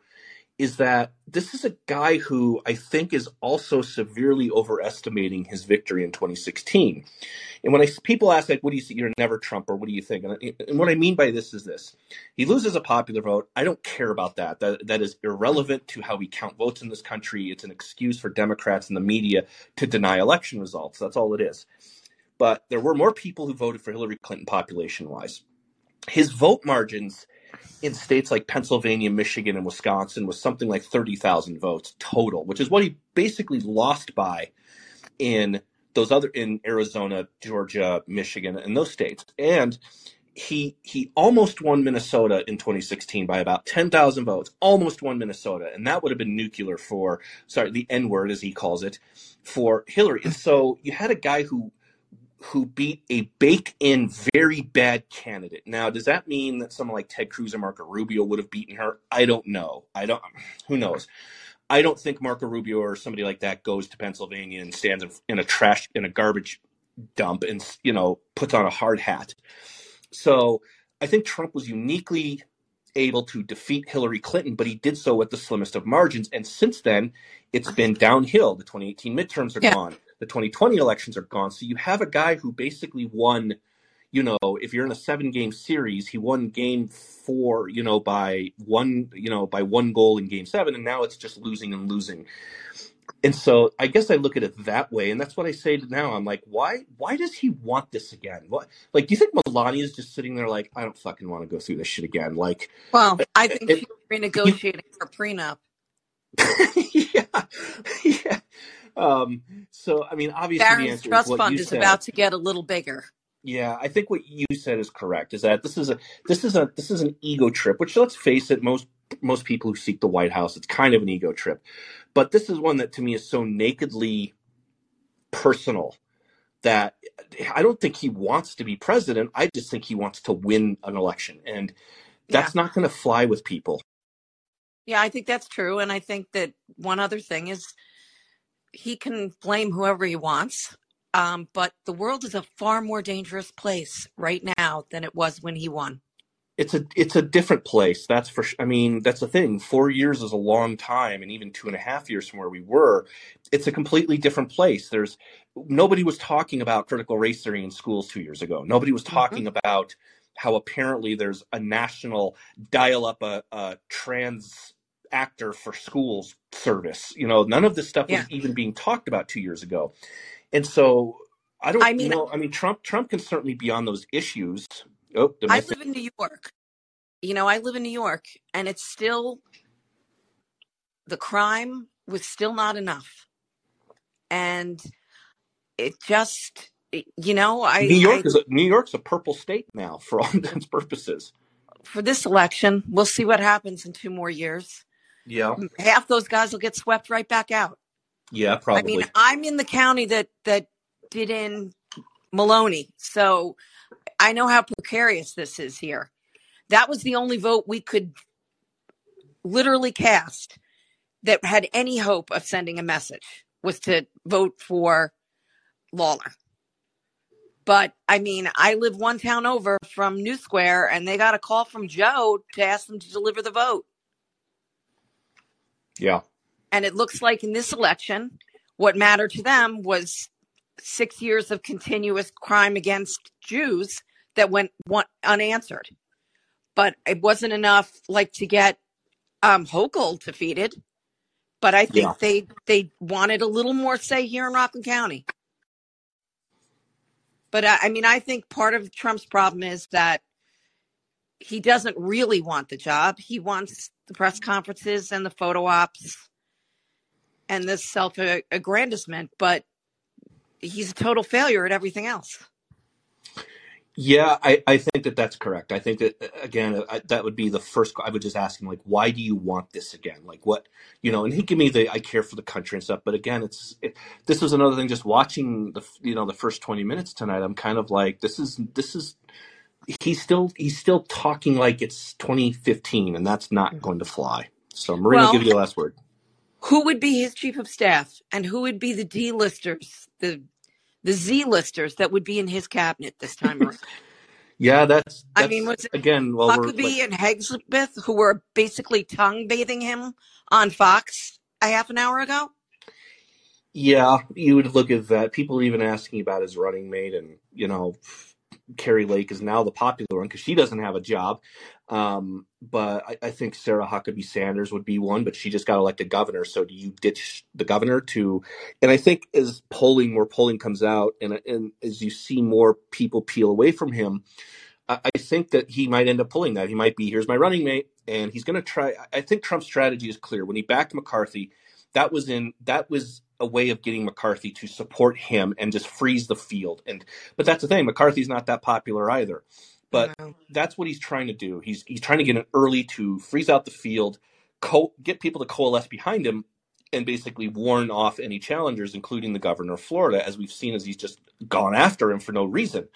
is that this is a guy who I think is also severely overestimating his victory in 2016. And when I people ask like, "What do you see? You're never Trump," or "What do you think?" And, and what I mean by this is this: he loses a popular vote. I don't care about that. That that is irrelevant to how we count votes in this country. It's an excuse for Democrats and the media to deny election results. That's all it is. But there were more people who voted for Hillary Clinton population wise. His vote margins in states like Pennsylvania, Michigan, and Wisconsin was something like 30,000 votes total, which is what he basically lost by in those other in Arizona, Georgia, Michigan, and those states. And he he almost won Minnesota in 2016 by about 10,000 votes. Almost won Minnesota, and that would have been nuclear for sorry the N word as he calls it for Hillary. And so you had a guy who who beat a bake in very bad candidate. Now, does that mean that someone like Ted Cruz or Marco Rubio would have beaten her? I don't know. I don't. Who knows? I don't think Marco Rubio or somebody like that goes to Pennsylvania and stands in, in a trash in a garbage dump and you know puts on a hard hat. So I think Trump was uniquely able to defeat Hillary Clinton, but he did so with the slimmest of margins. And since then, it's been downhill. The 2018 midterms are Yeah. gone. The 2020 elections are gone. So you have a guy who basically won, you know, if you're in a seven game series, he won game four, you know, by one, you know, by one goal in game seven. And now it's just losing and losing. And so I guess I look at it that way, and that's what I say to now. I'm like, why? Why does he want this again? What? Like, do you think Melania is just sitting there like, I don't fucking want to go through this shit again? Like, Well, I think it, she's renegotiating her prenup. yeah, yeah. Um, so I mean, obviously, the Barron's answer is trust what fund you is said. about to get a little bigger. Yeah, I think what you said is correct. Is that this is a this is a this is an ego trip, which let's face it, most most people who seek the White House, it's kind of an ego trip. But this is one that to me is so nakedly personal that I don't think he wants to be president. I just think he wants to win an election, and Yeah. that's not going to fly with people. Yeah, I think that's true. And I think that one other thing is he can blame whoever he wants. Um, but the world is a far more dangerous place right now than it was when he won. It's a it's a different place. That's for. I mean, that's the thing. Four years is a long time, and even two and a half years from where we were, it's a completely different place. There's nobody was talking about critical race theory in schools two years ago. Nobody was hmm talking about how apparently there's a national dial up a, a trans actor for schools service. You know, none of this stuff was even being talked about two years ago. And so I don't I mean, know. I mean, Trump Trump can certainly be on those issues. Oh, I live in New York. You know, I live in New York and it's still, the crime was still not enough. And it just, you know, I New York I, is a, New York's a purple state now for all intents purposes. for this election, we'll see what happens in two more years. Yeah, Half those guys will get swept right back out. yeah, probably. I mean, I'm in the county that that did in Maloney, so I know how precarious this is here. That was the only vote we could literally cast that had any hope of sending a message was to vote for Lawler. But I mean, I live one town over from New Square, and they got a call from Joe to ask them to deliver the vote. Yeah, And it looks like in this election, what mattered to them was six years of continuous crime against Jews that went unanswered. but it wasn't enough like to get um Hochul defeated. But I think Yeah. they they wanted a little more say here in Rockland County. But I, I mean, I think part of Trump's problem is that he doesn't really want the job. He wants the press conferences and the photo ops and this self aggrandizement, but he's a total failure at everything else. Yeah, I, I think that that's correct. I think that uh, again, I, that would be the first. I would just ask him like, why do you want this again? Like, what you know? And he give me the I care for the country and stuff. But again, it's it, this was another thing. Just watching the you know the first twenty minutes tonight, I'm kind of like, this is this is he's still he's still talking like it's 2015, and that's not mm-hmm. going to fly. So, Maureen, I'll Well, give you the last word. who would be his chief of staff and who would be the D listers, the the Z listers that would be in his cabinet this time around? Yeah, that's I mean, that's was again. Well, we're like Huckabee and Hegseth who were basically tongue bathing him on Fox a half an hour ago? Yeah, you would look at that. People are even asking about his running mate, and you know, Kari Lake is now the popular one because she doesn't have a job. Um, but I, I think Sarah Huckabee Sanders would be one, but she just got elected governor. So do you ditch the governor to? And I think as polling, more polling comes out, and and as you see more people peel away from him, I I think that he might end up pulling that. He might be here's my running mate, and he's going to try. I think Trump's strategy is clear. When he backed McCarthy, that was in that was a way of getting McCarthy to support him and just freeze the field. And but that's the thing, McCarthy's not that popular either. But No. that's what he's trying to do. He's he's trying to get in early to freeze out the field, co- get people to coalesce behind him, and basically warn off any challengers, including the governor of Florida, as we've seen as he's just gone after him for no reason.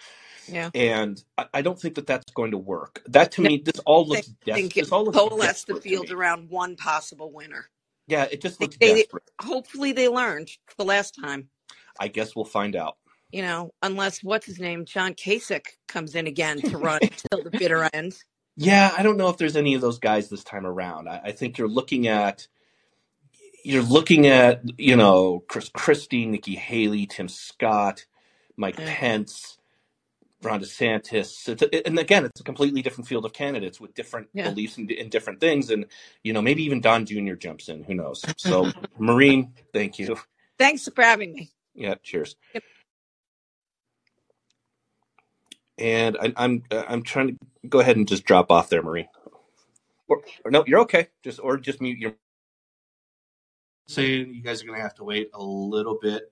Yeah. And I, I don't think that that's going to work. That to No, me, this all they looks des- think this all looks coalesce the field around one possible winner. Yeah, it just They, looks they desperate. hopefully they learned the last time. I guess we'll find out. You know, unless what's his name, John Kasich comes in again to run till the bitter end. Yeah, I don't know if there's any of those guys this time around. I, I think you're looking at you're looking at you know Chris Christie, Nikki Haley, Tim Scott, Mike Yeah. Pence, Ron DeSantis. It's a, and again, it's a completely different field of candidates with different Yeah. beliefs in, in different things. And you know, maybe even Don Jr. jumps in. Who knows? So, Maureen, thank you. Thanks for having me. Yeah, cheers. And I, I'm I'm trying to go ahead and just drop off there, Maureen. Or, or no, you're okay. Just or just mute your. Saying you guys are gonna have to wait a little bit.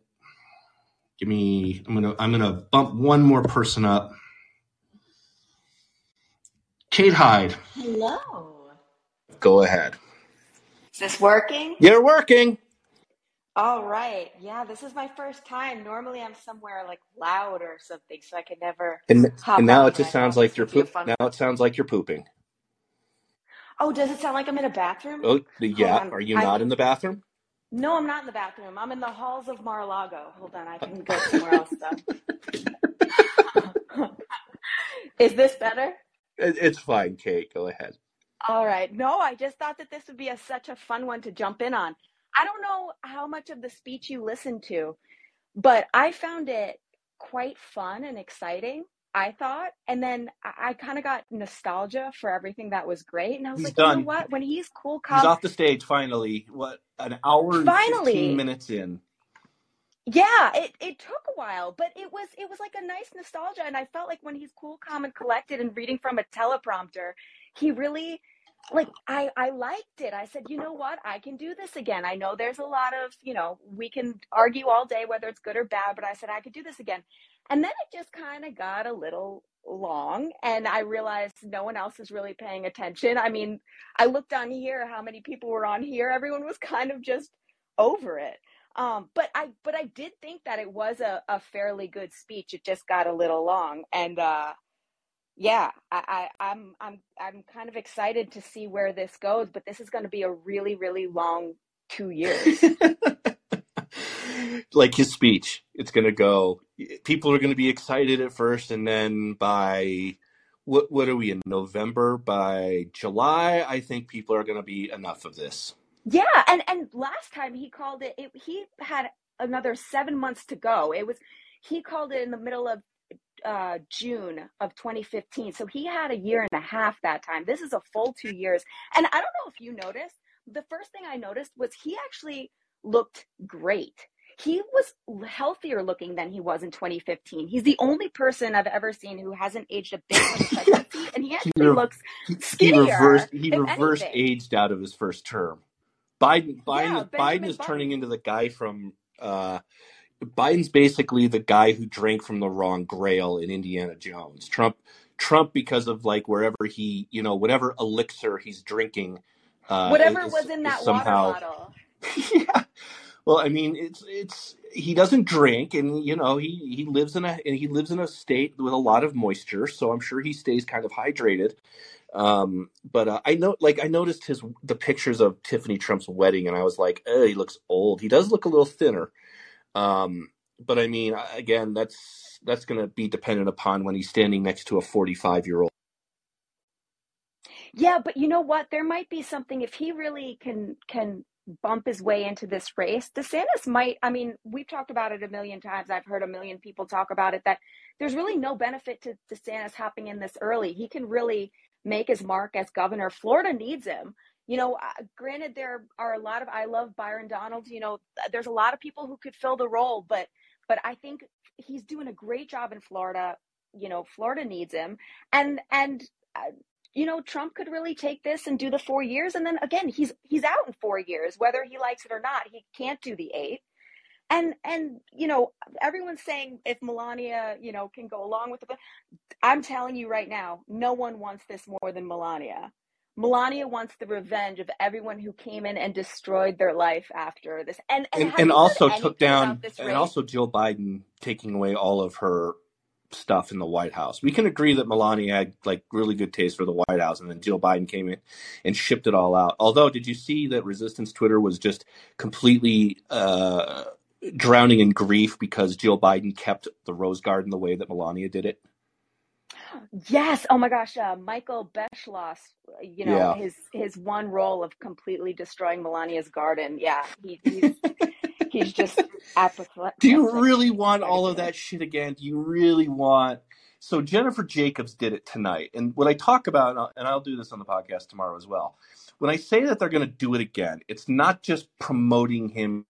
Give me. I'm gonna I'm gonna bump one more person up. Kate Hyde, Hello. go ahead. Is this working? You're working. All right. Yeah, this is my first time. Normally I'm somewhere like loud or something, so I can never And hop and now it just sounds like you're would poop. Now it sounds like you're pooping. Oh, does it sound like I'm in a bathroom? Oh, yeah. on. Are you I not in the bathroom? No, I'm not in the bathroom. I'm in the halls of Mar-a-Lago. Hold on, I can go somewhere else though. Is this better? It's fine, Kate. Go ahead. All right. No, I just thought that this would be a, such a fun one to jump in on. I don't know how much of the speech you listened to, but I found it quite fun and exciting. I thought, and then I, I kind of got nostalgia for everything that was great, and I was He's like, you know what? When he's cool, calm. He's off the stage finally. What an hour finally, minutes in. yeah, it it took a while, but it was it was like a nice nostalgia, and I felt like when he's cool, calm, and collected, and reading from a teleprompter, he really like I I liked it. I said, you know what? I can do this again. I know there's a lot of, you know, we can argue all day whether it's good or bad, but I said I could do this again. And then it just kind of got a little long and I realized no one else is really paying attention. I mean, I looked on here how many people were on here. Everyone was kind of just over it. Um, but I but I did think that it was a, a fairly good speech. It just got a little long. And uh yeah, I, I, I'm I'm I'm kind of excited to see where this goes, but this is going to be a really really long two years. like his speech, it's going to go. People are going to be excited at first, and then by what what are we in November? By July, I think people are going to be enough of this. Yeah, and and last time he called it, it he had another seven months to go. It was he called it in the middle of uh, June of 2015. So he had a year and a half that time. This is a full two years. And I don't know if you noticed, the first thing I noticed was he actually looked great. He was healthier looking than he was in 2015. He's the only person I've ever seen who hasn't aged a bit in and he actually re- looks He, he reversed he reversed anything. aged out of his first term. Biden Biden Yeah, Biden is turning into the guy from uh Biden's basically the guy who drank from the wrong grail in Indiana Jones. Trump Trump because of like wherever he, you know, whatever elixir he's drinking uh Whatever is, was in that somehow water bottle. yeah. Well, I mean, it's it's he doesn't drink, and you know he he lives in a and he lives in a state with a lot of moisture, so I'm sure he stays kind of hydrated. Um, but uh, I know, like, I noticed his the pictures of Tiffany Trump's wedding, and I was like, oh, he looks old. He does look a little thinner. Um, but I mean, again, that's that's going to be dependent upon when he's standing next to a 45 year old. Yeah, but you know what? There might be something if he really can can bump his way into this race. DeSantis might. I mean, we've talked about it a million times. I've heard a million people talk about it. That there's really no benefit to DeSantis hopping in this early. He can really make his mark as governor. Florida needs him. You know, uh, granted, there are a lot of. I love Byron Donald. You know, there's a lot of people who could fill the role, but but I think he's doing a great job in Florida. You know, Florida needs him, and and. Uh, you know Trump could really take this and do the 4 years and then again he's he's out in 4 years whether he likes it or not he can't do the 8 and and you know everyone's saying if Melania you know can go along with it I'm telling you right now no one wants this more than Melania. Melania wants the revenge of everyone who came in and destroyed their life after this. And and, and and also took down and also Jill Biden taking away all of her stuff in the White House. We can agree that Melania had like really good taste for the White House, and then Jill Biden came in and shipped it all out. Although, did you see that Resistance Twitter was just completely uh, drowning in grief because Jill Biden kept the Rose Garden the way that Melania did it? Yes. Oh my gosh. Uh, Michael Beschloss, you know, Yeah. his his one role of completely destroying Melania's garden. Yeah, he, he's he's just apathetic. Do you really want all of that shit again? Do you really want? So Jennifer Jacobs did it tonight, and what I talk about, and I'll, and I'll do this on the podcast tomorrow as well. When I say that they're going to do it again, it's not just promoting him.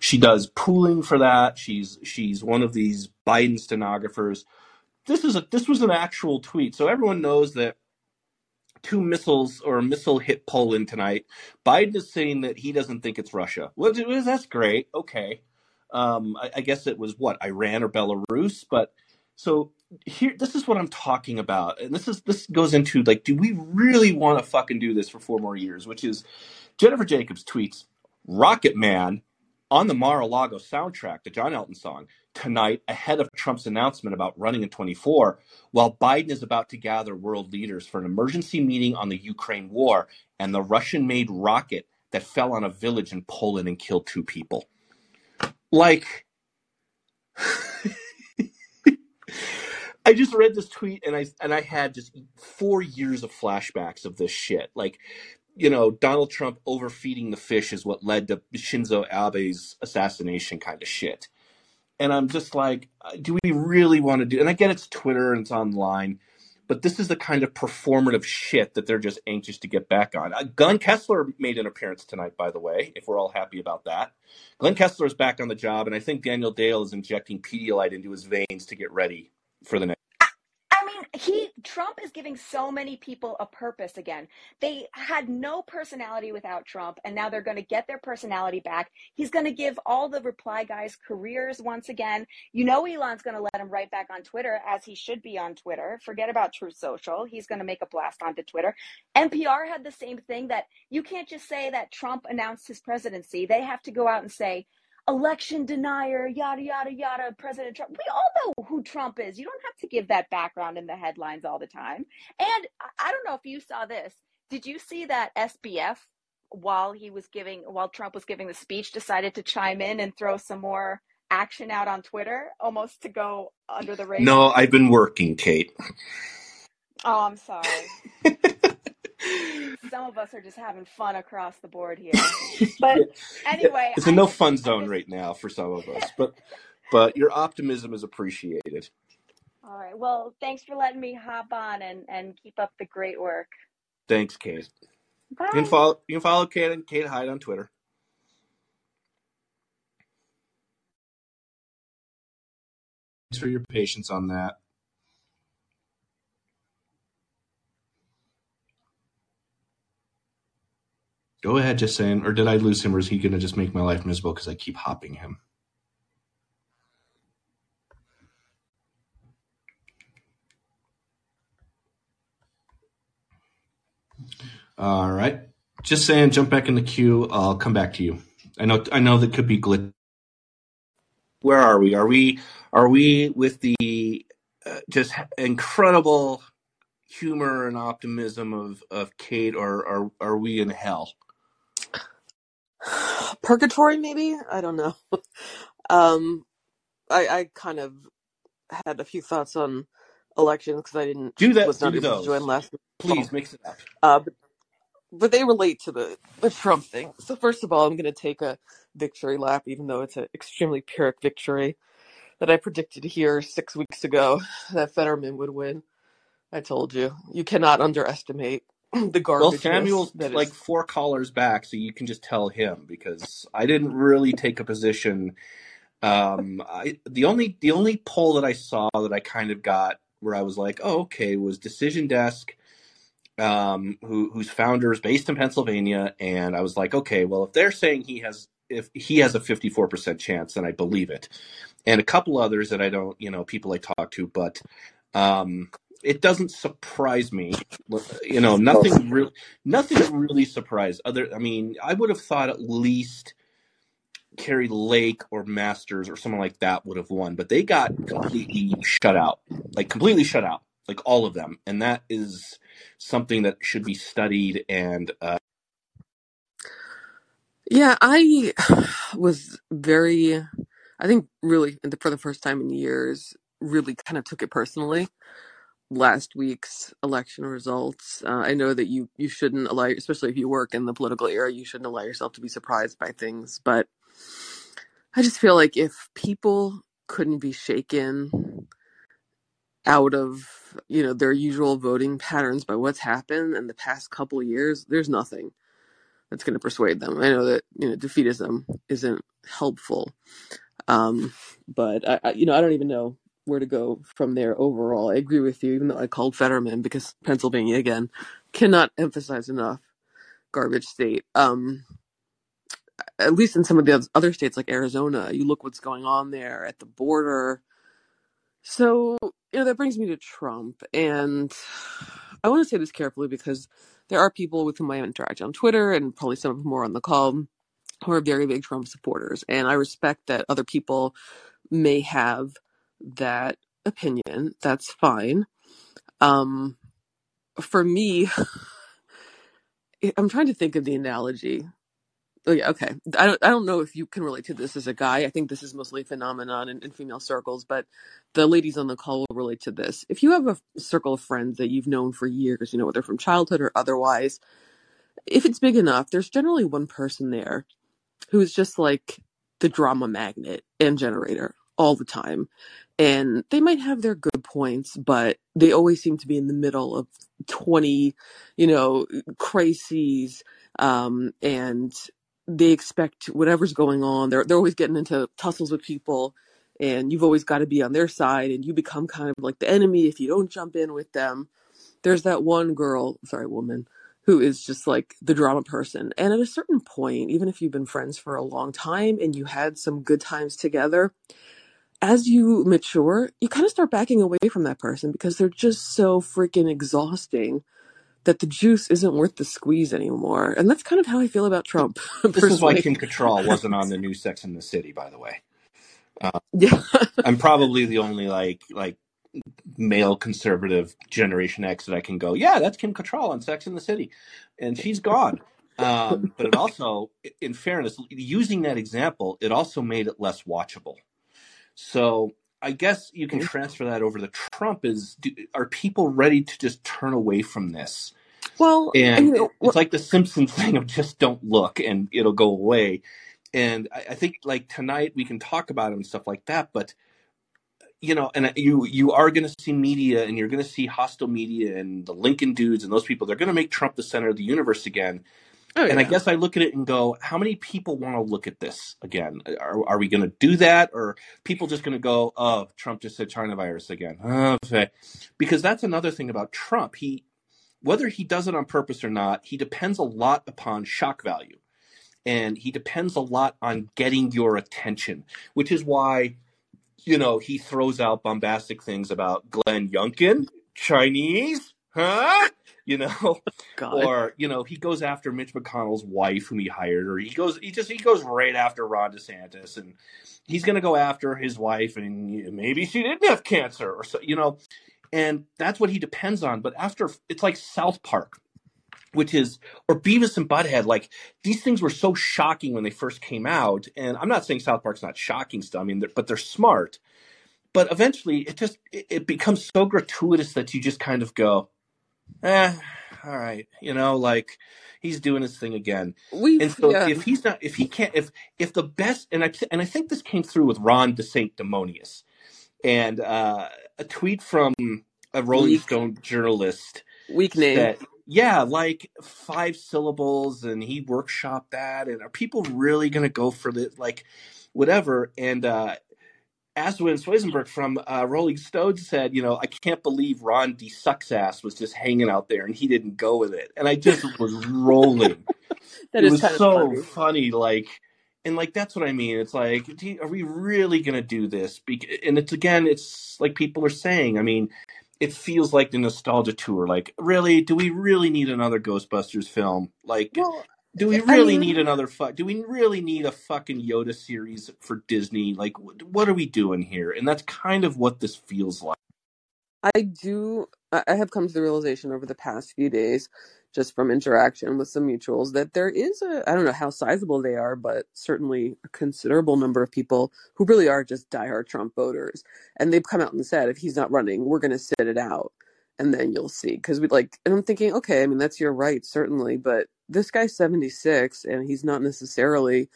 She does pooling for that. She's she's one of these Biden stenographers. This is a this was an actual tweet, so everyone knows that two missiles or a missile hit Poland tonight. Biden is saying that he doesn't think it's Russia. Well, that's great. Okay. Um, I, I guess it was what Iran or Belarus, but so here, this is what I'm talking about, and this is this goes into like, do we really want to fucking do this for four more years? Which is Jennifer Jacobs tweets, "Rocket Man on the Mar-a-Lago soundtrack, the John Elton song, tonight ahead of Trump's announcement about running in 24, while Biden is about to gather world leaders for an emergency meeting on the Ukraine war and the Russian-made rocket that fell on a village in Poland and killed two people." Like I just read this tweet and I and I had just four years of flashbacks of this shit. Like, you know, Donald Trump overfeeding the fish is what led to Shinzo Abe's assassination kind of shit. And I'm just like, uh, do we really want to do? And I get it's Twitter and it's online, but this is the kind of performative shit that they're just anxious to get back on. Uh, Glenn Kessler made an appearance tonight, by the way, if we're all happy about that. Glenn Kessler is back on the job, and I think Daniel Dale is injecting Pedialyte into his veins to get ready for the next. He Trump is giving so many people a purpose again. They had no personality without Trump, and now they're going to get their personality back. He's going to give all the reply guys careers once again. You know, Elon's going to let him right back on Twitter, as he should be on Twitter. Forget about True Social. He's going to make a blast onto Twitter. NPR had the same thing that you can't just say that Trump announced his presidency. They have to go out and say, election denier, yada, yada, yada, President Trump. We all know who Trump is. You don't have to give that background in the headlines all the time. And I- don't know if you saw this. Did you see that SBF, while he was giving, while Trump was giving the speech, decided to chime in and throw some more action out on Twitter, almost to go under the radar? No, I've been working, Kate. Oh, I'm sorry. Some of us are just having fun across the board here. But anyway, it's a no fun zone right now for some of us, but but your optimism is appreciated. all right. Well, thanks for letting me hop on and and keep up the great work. Thanks, Kate. You can follow you can follow Kate and Kate Hyde on Twitter. Thanks for your patience on that. Go ahead, just saying, or did I lose him, or is he going to just make my life miserable because I keep hopping him? All right, just saying, jump back in the queue. I'll come back to you. I know, I know that could be glitch. Where are we? Are we, are we with the uh, just incredible humor and optimism of of Kate, or are are we in hell? Purgatory, maybe? I don't know. Um, I, I kind of had a few thoughts on elections because I didn't Do that. was not Do able to join those, last week's please. Mix it up. Uh, but, but they relate to the, the Trump thing. So first of all, I'm going to take a victory lap, even though it's an extremely pyrrhic victory that I predicted here six weeks ago that Fetterman would win. I told you, you cannot underestimate the Well, Samuel's that like four callers back, so you can just tell him because I didn't really take a position. Um, I the only the only poll that I saw that I kind of got where I was like, oh, okay, was Decision Desk, um, who whose founder is based in Pennsylvania, and I was like, okay, well, if they're saying he has if he has a fifty four percent chance, then I believe it, and a couple others that I don't, you know, people I talk to, but um, it doesn't surprise me. You know, nothing really, nothing really surprised. Other, I mean, I would have thought at least Kari Lake or Masters or someone like that would have won, but they got completely shut out, like completely shut out, like all of them, and that is something that should be studied and uh, Yeah, I was very, I think really for the first time in years, really kind of took it personally. Last week's election results. Uh, I know that you you shouldn't allow, especially if you work in the political era, you shouldn't allow yourself to be surprised by things. But I just feel like if people couldn't be shaken out of you know their usual voting patterns by what's happened in the past couple years, there's nothing that's going to persuade them. I know that you know defeatism isn't helpful, um, but I, I, you know I don't even know where to go from there. Overall, I agree with you. Even though I called Fetterman because Pennsylvania again cannot emphasize enough garbage state. Um, at least in some of the other states like Arizona, you look what's going on there at the border. So you know that brings me to Trump, and I want to say this carefully because there are people with whom I interact on Twitter, and probably some of them are on the call who are very big Trump supporters, and I respect that other people may have that opinion. That's fine. Um, for me, I'm trying to think of the analogy. Oh, yeah, okay. I don't. I don't know if you can relate to this as a guy. I think this is mostly a phenomenon in, in female circles, but the ladies on the call will relate to this. If you have a circle of friends that you've known for years, you know whether from childhood or otherwise, if it's big enough, there's generally one person there who's just like the drama magnet and generator all the time. And they might have their good points, but they always seem to be in the middle of 20, you know, crises. Um, and they expect whatever's going on. They're, they're always getting into tussles with people and you've always got to be on their side and you become kind of like the enemy if you don't jump in with them. There's that one girl, sorry, woman, who is just like the drama person. And at a certain point, even if you've been friends for a long time and you had some good times together, as you mature, you kind of start backing away from that person because they're just so freaking exhausting that the juice isn't worth the squeeze anymore. And that's kind of how I feel about Trump, this is why. Kim Cattrall wasn't on the new Sex in the City, by the way. Uh, Yeah. I'm probably the only like like male conservative Generation X that I can go, yeah, that's Kim Cattrall on Sex in the City, and she's gone. Um, but it also, in fairness, using that example, it also made it less watchable. So I guess you can transfer that over to Trump. Is do, are people ready to just turn away from this Well, and you know, it- it's like the Simpsons thing of just don't look and it'll go away. And I, I think like tonight we can talk about it and stuff like that, but you know, and you you are going to see media and you're going to see hostile media and the Lincoln dudes and those people. They're going to make Trump the center of the universe again. Oh And I guess I look at it and go, how many people want to look at this again? Are, are we going to do that? Or people just going to go, oh, Trump just said China virus again? Oh, okay. Because that's another thing about Trump. He, whether he does it on purpose or not, he depends a lot upon shock value. And he depends a lot on getting your attention, which is why, you know, he throws out bombastic things about Glenn Youngkin, Chinese, huh? You know, oh, God. or you know he goes after Mitch McConnell's wife whom he hired, or he goes he just he goes right after Ron DeSantis, and he's going to go after his wife, and maybe she didn't have cancer, or so you know, and that's what he depends on. But after it's like South Park, which is or Beavis and Butthead, like these things were so shocking when they first came out, and I'm not saying South Park's not shocking stuff, I mean, they're, but they're smart. But eventually, it just it, it becomes so gratuitous that you just kind of go, eh, all right, you know, like he's doing his thing again. We've And so yeah. if he's not, if he can't, if if the best, and I and I think this came through with Ron DeSanctimonious, and uh, a tweet from a Rolling Weak Stone journalist weak name. said, yeah, like five syllables, and he workshopped that, and are people really gonna go for this, like whatever? And uh, Aswin Swisenberg from uh, Rolling Stone said, you know, I can't believe Ron D. Sucksass was just hanging out there and he didn't go with it. And I just was rolling. That it is was kind of so funny. funny. Like, and like, that's what I mean. It's like, are we really going to do this? And it's again, it's like people are saying, I mean, it feels like the nostalgia tour. Like, really, do we really need another Ghostbusters film? Like, Well, do we I really mean, need another fuck? Do we really need a fucking Yoda series for Disney? Like, wh- what are we doing here? And that's kind of what this feels like. I do. I I have come to the realization over the past few days, just from interaction with some mutuals, that there is a, I don't know how sizable they are, but certainly a considerable number of people who really are just diehard Trump voters. And they've come out and said, if he's not running, we're going to sit it out. And then you'll see. Because we like, and I'm thinking, okay, I mean, that's your right, certainly. But this guy's 76 and he's not necessarily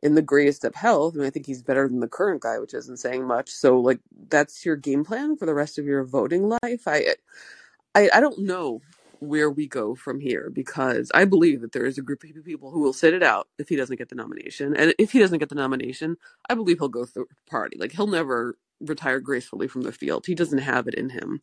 in the greatest of health. I mean, I think he's better than the current guy, which isn't saying much. So, like, that's your game plan for the rest of your voting life. I, I, I don't know where we go from here because I believe that there is a group of people who will sit it out if he doesn't get the nomination, and if he doesn't get the nomination, I believe he'll go through party. Like, he'll never retire gracefully from the field. He doesn't have it in him.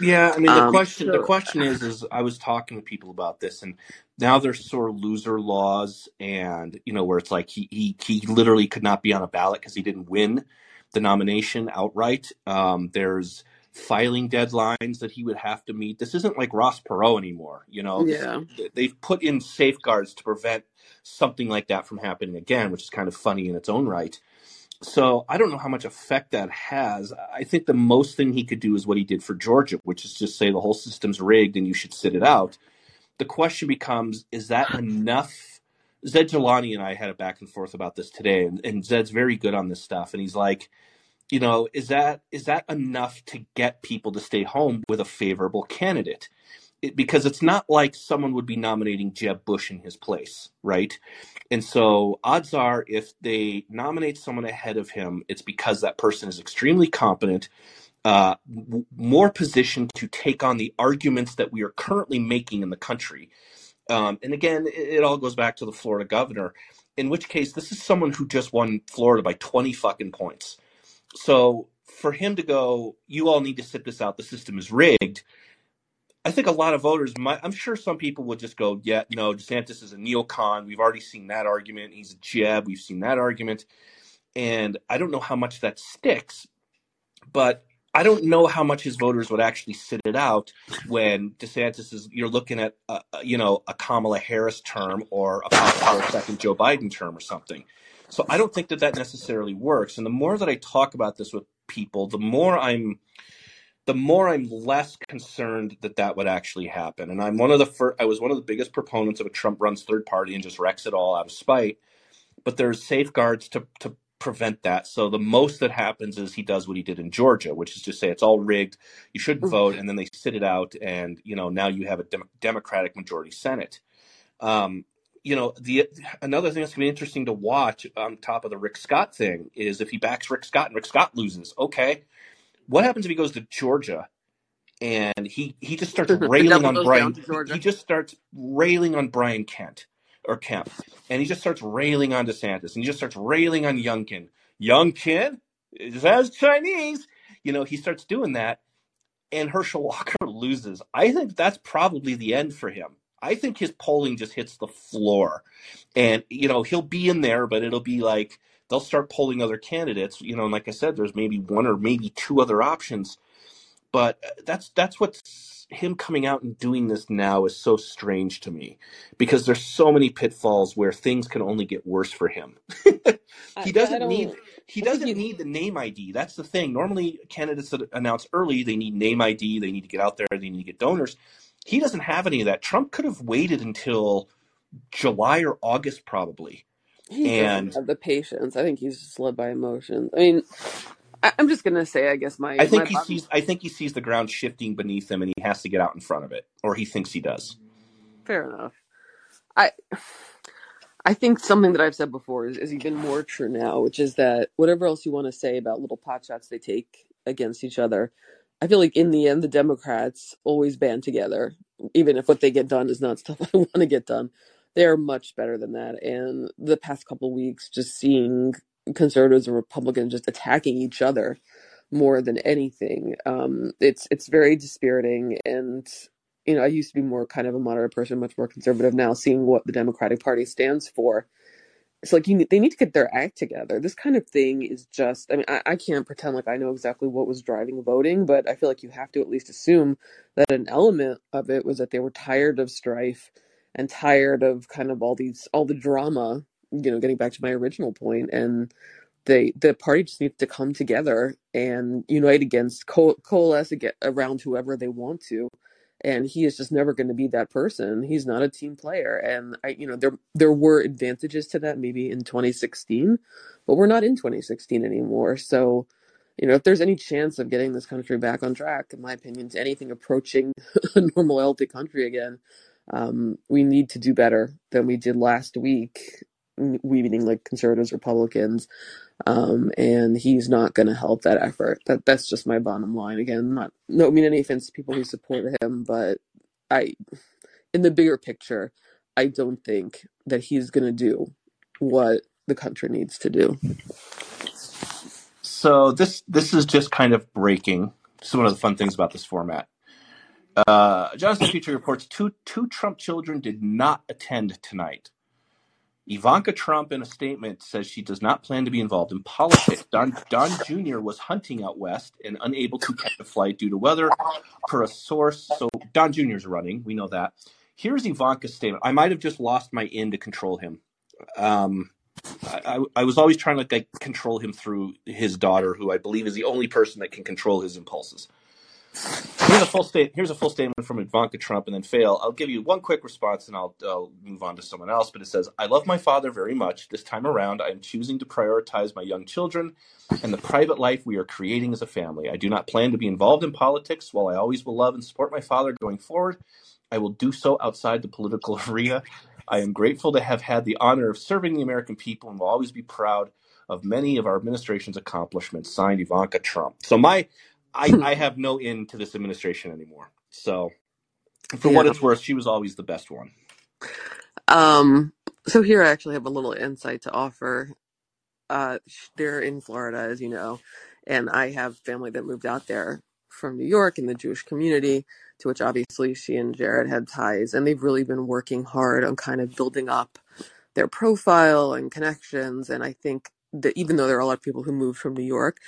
Yeah, I mean the Um, question the question is is I was talking to people about this and now there's sort of loser laws and you know where it's like he he, he literally could not be on a ballot because he didn't win the nomination outright. Um, there's filing deadlines that he would have to meet. This isn't like Ross Perot anymore. You know, yeah, they've put in safeguards to prevent something like that from happening again, which is kind of funny in its own right. So I don't know how much effect that has. I think the most thing he could do is what he did for Georgia, which is just say the whole system's rigged and you should sit it out. The question becomes, is that enough? Zaid Jilani and I had a back and forth about this today, and, and Zaid's very good on this stuff. And he's like, you know, is that is that enough to get people to stay home with a favorable candidate? It, because it's not like someone would be nominating Jeb Bush in his place, right? And so odds are if they nominate someone ahead of him, it's because that person is extremely competent, uh, w- more positioned to take on the arguments that we are currently making in the country. Um, and again, it, it all goes back to the Florida governor, in which case this is someone who just won Florida by 20 fucking points. So for him to go, you all need to sit this out, the system is rigged. I think a lot of voters might, I'm sure some people would just go, yeah, no, DeSantis is a neocon. We've already seen that argument. He's a Jeb. We've seen that argument. And I don't know how much that sticks, but I don't know how much his voters would actually sit it out when DeSantis is, you're looking at, a, you know, a Kamala Harris term or a possible second Joe Biden term or something. So I don't think that that necessarily works. And the more that I talk about this with people, the more I'm, the more I'm less concerned that that would actually happen. And I'm one of the first, I was one of the biggest proponents of a Trump runs third party and just wrecks it all out of spite. But there's safeguards to, to prevent that. So the most that happens is he does what he did in Georgia, which is just say it's all rigged, you shouldn't vote, and then they sit it out, and you know now you have a dem- Democratic majority Senate. Um, you know the another thing that's going to be interesting to watch on top of the Rick Scott thing is if he backs Rick Scott and Rick Scott loses. Okay, what happens if he goes to Georgia and he he just starts railing on Brian? to He, Georgia. he just starts railing on Brian Kent or Kemp, and he just starts railing on DeSantis, and he just starts railing on Youngkin. Youngkin is as Chinese, you know. He starts doing that, and Herschel Walker loses. I think that's probably the end for him. I think his polling just hits the floor. And, you know, he'll be in there, but it'll be like they'll start polling other candidates. You know, and like I said, there's maybe one or maybe two other options. But uh, that's that's what's him coming out and doing this now is so strange to me because there's so many pitfalls where things can only get worse for him. He doesn't need he doesn't need the name ID. That's the thing. Normally candidates that announce early, they need name ID, they need to get out there, they need to get donors. He doesn't have any of that. Trump could have waited until July or August probably. He doesn't have the patience. I think he's just led by emotions. I mean, I, I'm just gonna say, I guess my I my think he bottom. sees I think he sees the ground shifting beneath him and he has to get out in front of it. Or he thinks he does. Fair enough. I I think something that I've said before is, is even more true now, which is that whatever else you want to say about little pot shots they take against each other, I feel like in the end the Democrats always band together, even if what they get done is not stuff I want to get done. They're much better than that. And the past couple weeks, just seeing conservatives and Republicans just attacking each other more than anything, um, it's it's very dispiriting. And you know, I used to be more kind of a moderate person, much more conservative. Now, seeing what the Democratic Party stands for, it's like you they need to get their act together. This kind of thing is just, I mean, I, I can't pretend like I know exactly what was driving voting, but I feel like you have to at least assume that an element of it was that they were tired of strife and tired of kind of all these, all the drama, you know, getting back to my original point, and they the party just needs to come together and unite against co- coalesce around whoever they want to and he is just never going to be that person. He's not a team player and i you know there there were advantages to that maybe in 2016 but we're not in 2016 anymore. So you know if there's any chance of getting this country back on track in my opinion to anything approaching a normal healthy country again um, we need to do better than we did last week we meaning like conservatives republicans um, and he's not going to help that effort. That that's just my bottom line. Again, not no I mean any offense to people who support him, but I, in the bigger picture, I don't think that he's going to do what the country needs to do. So this this is just kind of breaking. This is one of the fun things about this format. Uh, Jonathan Petrie reports two two Trump children did not attend tonight. Ivanka Trump, in a statement, says she does not plan to be involved in politics. Don, Don Jr. was hunting out west and unable to catch a flight due to weather, per a source. So Don Jr. is running. We know that. Here's Ivanka's statement. I might have just lost my in to control him. Um, I, I, I was always trying to like, control him through his daughter, who I believe is the only person that can control his impulses. Here's a full state. Here's a full statement from Ivanka Trump, and then fail. I'll give you one quick response, and I'll, I'll move on to someone else. But it says, "I love my father very much. This time around, I am choosing to prioritize my young children and the private life we are creating as a family. I do not plan to be involved in politics. While I always will love and support my father going forward, I will do so outside the political arena. I am grateful to have had the honor of serving the American people, and will always be proud of many of our administration's accomplishments." Signed, Ivanka Trump. So my I, I have no in to this administration anymore. So, for what it's worth, she was always the best one. Um. So here I actually have a little insight to offer. Uh, they're in Florida, as you know, and I have family that moved out there from New York in the Jewish community, to which obviously she and Jared had ties, and they've really been working hard on kind of building up their profile and connections. And I think that even though there are a lot of people who moved from New York,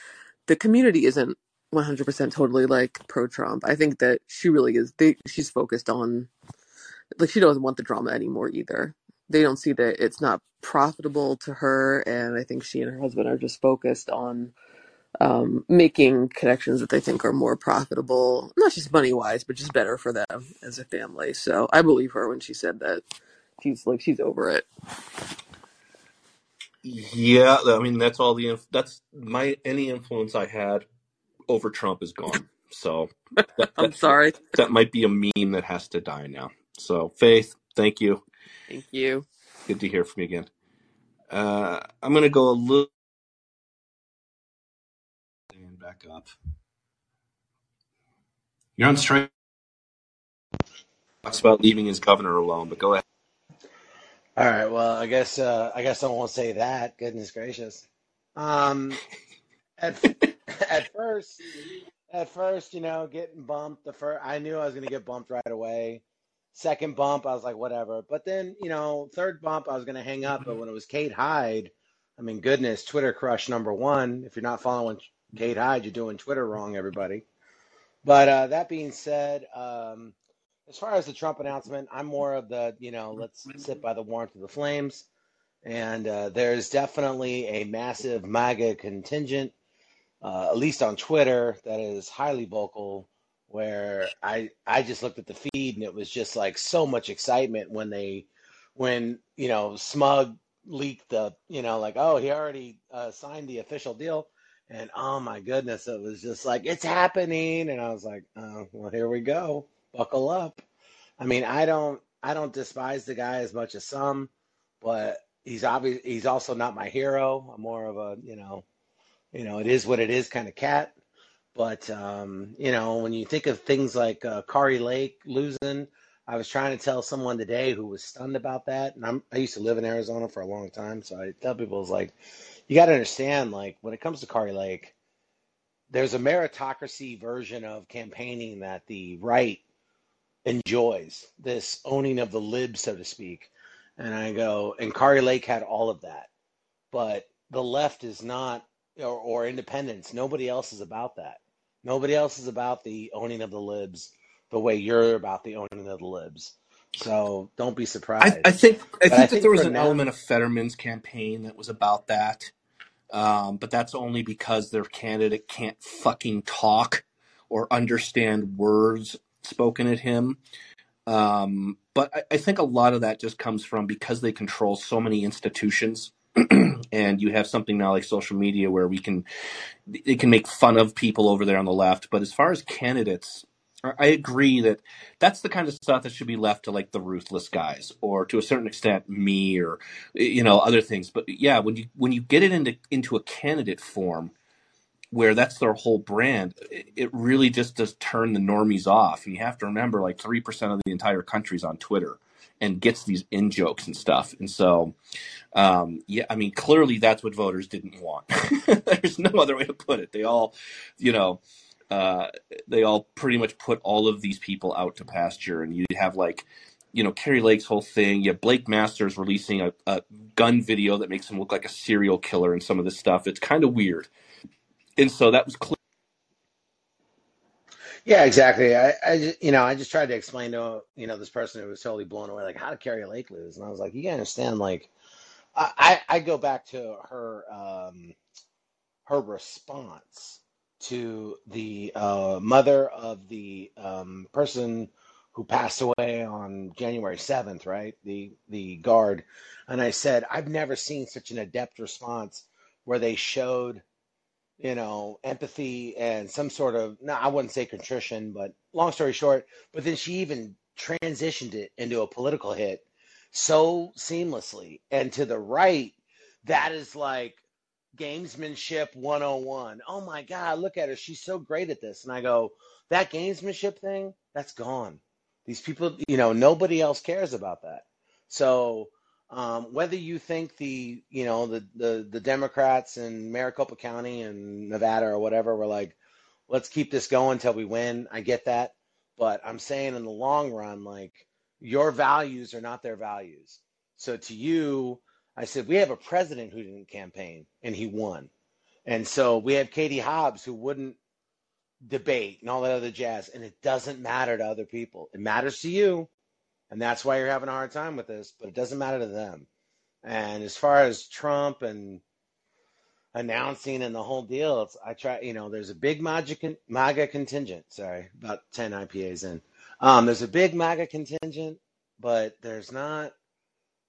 the community isn't 100% totally like pro Trump. I think that she really is. They, she's focused on like she doesn't want the drama anymore either. They don't see that it's not profitable to her, and I think she and her husband are just focused on um, making connections that they think are more profitable, not just money wise, but just better for them as a family. So I believe her when she said that she's like she's over it. Yeah, I mean that's all the inf- that's my any influence I had over Trump is gone. So that I'm sorry. that might be a meme that has to die now. So Faith, thank you. Thank you. Good to hear from you again. Uh, I'm gonna go a little and back up. You're on strike. Talks about leaving his governor alone, but go ahead. All right. Well, I guess uh, I guess I won't say that. Goodness gracious. Um, at at first, at first, you know, getting bumped. The first, I knew I was going to get bumped right away. Second bump, I was like, whatever. But then, you know, third bump, I was going to hang up. But when it was Kate Hyde, I mean, goodness, Twitter crush number one. If you're not following Kate Hyde, you're doing Twitter wrong, everybody. But uh, that being said, um, as far as the Trump announcement, I'm more of the, you know, let's sit by the warmth of the flames. And uh, there's definitely a massive MAGA contingent, uh, at least on Twitter, that is highly vocal. Where I I just looked at the feed and it was just like so much excitement when they when you know Smug leaked the you know like oh he already uh, signed the official deal and oh my goodness it was just like it's happening and I was like oh well here we go buckle up I mean, I don't I don't despise the guy as much as some, but he's obvious he's also not my hero. I'm more of a, you know, you know, it is what it is kind of cat. But um, you know, when you think of things like uh, Kari Lake losing, I was trying to tell someone today who was stunned about that, and I'm I used to live in Arizona for a long time, so I tell people it's like, you got to understand, like when it comes to Kari Lake, there's a meritocracy version of campaigning that the right enjoys this owning of the lib, so to speak. And I go, and Kari Lake had all of that, but the left is not, or, or independents. Nobody else is about that. Nobody else is about the owning of the libs the way you're about the owning of the libs. So don't be I, I surprised. think I But I think that there was an now, element of Fetterman's campaign that was about that. Um, but that's only because their candidate can't fucking talk or understand words spoken at him. Um, but I, I think a lot of that just comes from because they control so many institutions. and you have something now like social media where we can it can make fun of people over there on the left. But as far as candidates i agree that that's the kind of stuff that should be left to like the ruthless guys or to a certain extent me or you know other things. But yeah when you when you get it into into a candidate form where that's their whole brand, it, it really just does turn the normies off. And you have to remember, like three percent of the entire country's on Twitter and gets these in jokes and stuff. And so, um, yeah, I mean, clearly that's what voters didn't want. There's no other way to put it. They all, you know, uh, they all pretty much put all of these people out to pasture, and you have like. You know, Kari Lake's whole thing. You have Blake Masters releasing a, a gun video that makes him look like a serial killer and some of this stuff. It's kind of weird. And so that was clear. Yeah, exactly. I, I, you know, I just tried to explain to you know this person who was totally blown away, like how did Kari Lake lose? And I was like, you gotta understand, like I, I I go back to her um her response to the uh, mother of the um, person who passed away on January 7th, right? The the guard. And I said, I've never seen such an adept response where they showed, you know, empathy and some sort of, no, I wouldn't say contrition, but long story short, but then she even transitioned it into a political hit so seamlessly. And to the right, that is like gamesmanship 101. Oh my God, look at her. She's so great at this. And I go, that gamesmanship thing, that's gone. These people, you know, nobody else cares about that. So um, whether you think the, you know, the, the, the Democrats in Maricopa County and Nevada or whatever were like, let's keep this going until we win. I get that. But I'm saying in the long run, like your values are not their values. So to you, I said, we have a president who didn't campaign and he won. And so we have Katie Hobbs who wouldn't debate and all that other jazz. And it doesn't matter to other people. It matters to you. And that's why you're having a hard time with this, but it doesn't matter to them. And as far as Trump and announcing and the whole deal, it's, I try, you know, there's a big MAGA, MAGA contingent. Sorry, about 10 IPAs in. Um, there's a big MAGA contingent, but there's not,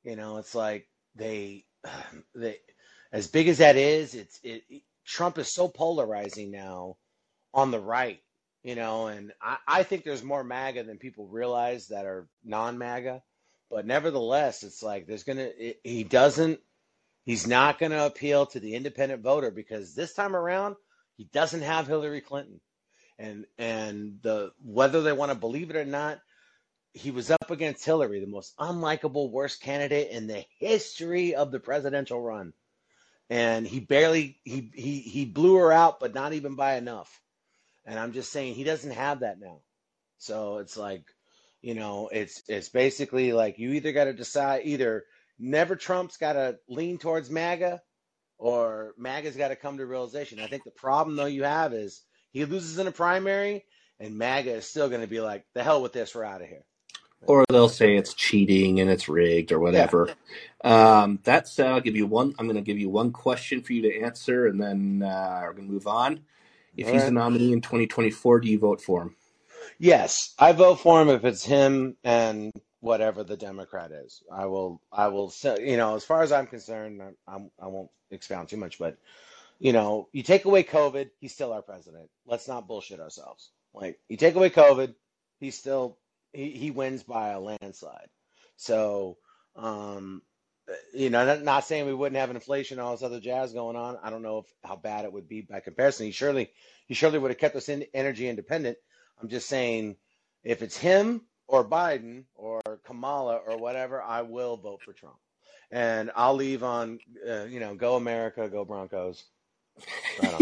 you know, it's like they, they, as big as that is, it's it, Trump is so polarizing now on the right, you know, and I, I think there's more MAGA than people realize that are non-MAGA, but nevertheless, it's like there's gonna it, he doesn't he's not gonna appeal to the independent voter because this time around he doesn't have Hillary Clinton, and and the whether they want to believe it or not, he was up against Hillary, the most unlikable, worst candidate in the history of the presidential run and he barely he he he blew her out, but not even by enough. And I'm just saying he doesn't have that now. So it's like, you know, it's it's basically like you either got to decide either never Trump's got to lean towards MAGA or MAGA's got to come to realization. I think the problem though you have is he loses in a primary and MAGA is still going to be like, the hell with this, we're out of here. or they'll say it's cheating and it's rigged or Yeah. whatever. Um, that said, I'll give you one. I'm going to give you one question for you to answer, and then uh, we're going to move on. If All he's the nominee in 2024, do you vote for him? Yes, I vote for him if it's him and whatever the Democrat is. I will, I will say, you know, as far as I'm concerned, I'm, I'm, I won't expound too much, but you know, you take away COVID, he's still our president. Let's not bullshit ourselves. Like, you take away COVID, he's still he, he wins by a landslide. So, um, you know, not, not saying we wouldn't have inflation and all this other jazz going on. I don't know if, how bad it would be by comparison. He surely he surely would have kept us in energy independent. I'm just saying, if it's him or Biden or Kamala or whatever, I will vote for Trump, and I'll leave on, uh, you know, go America, go Broncos. Right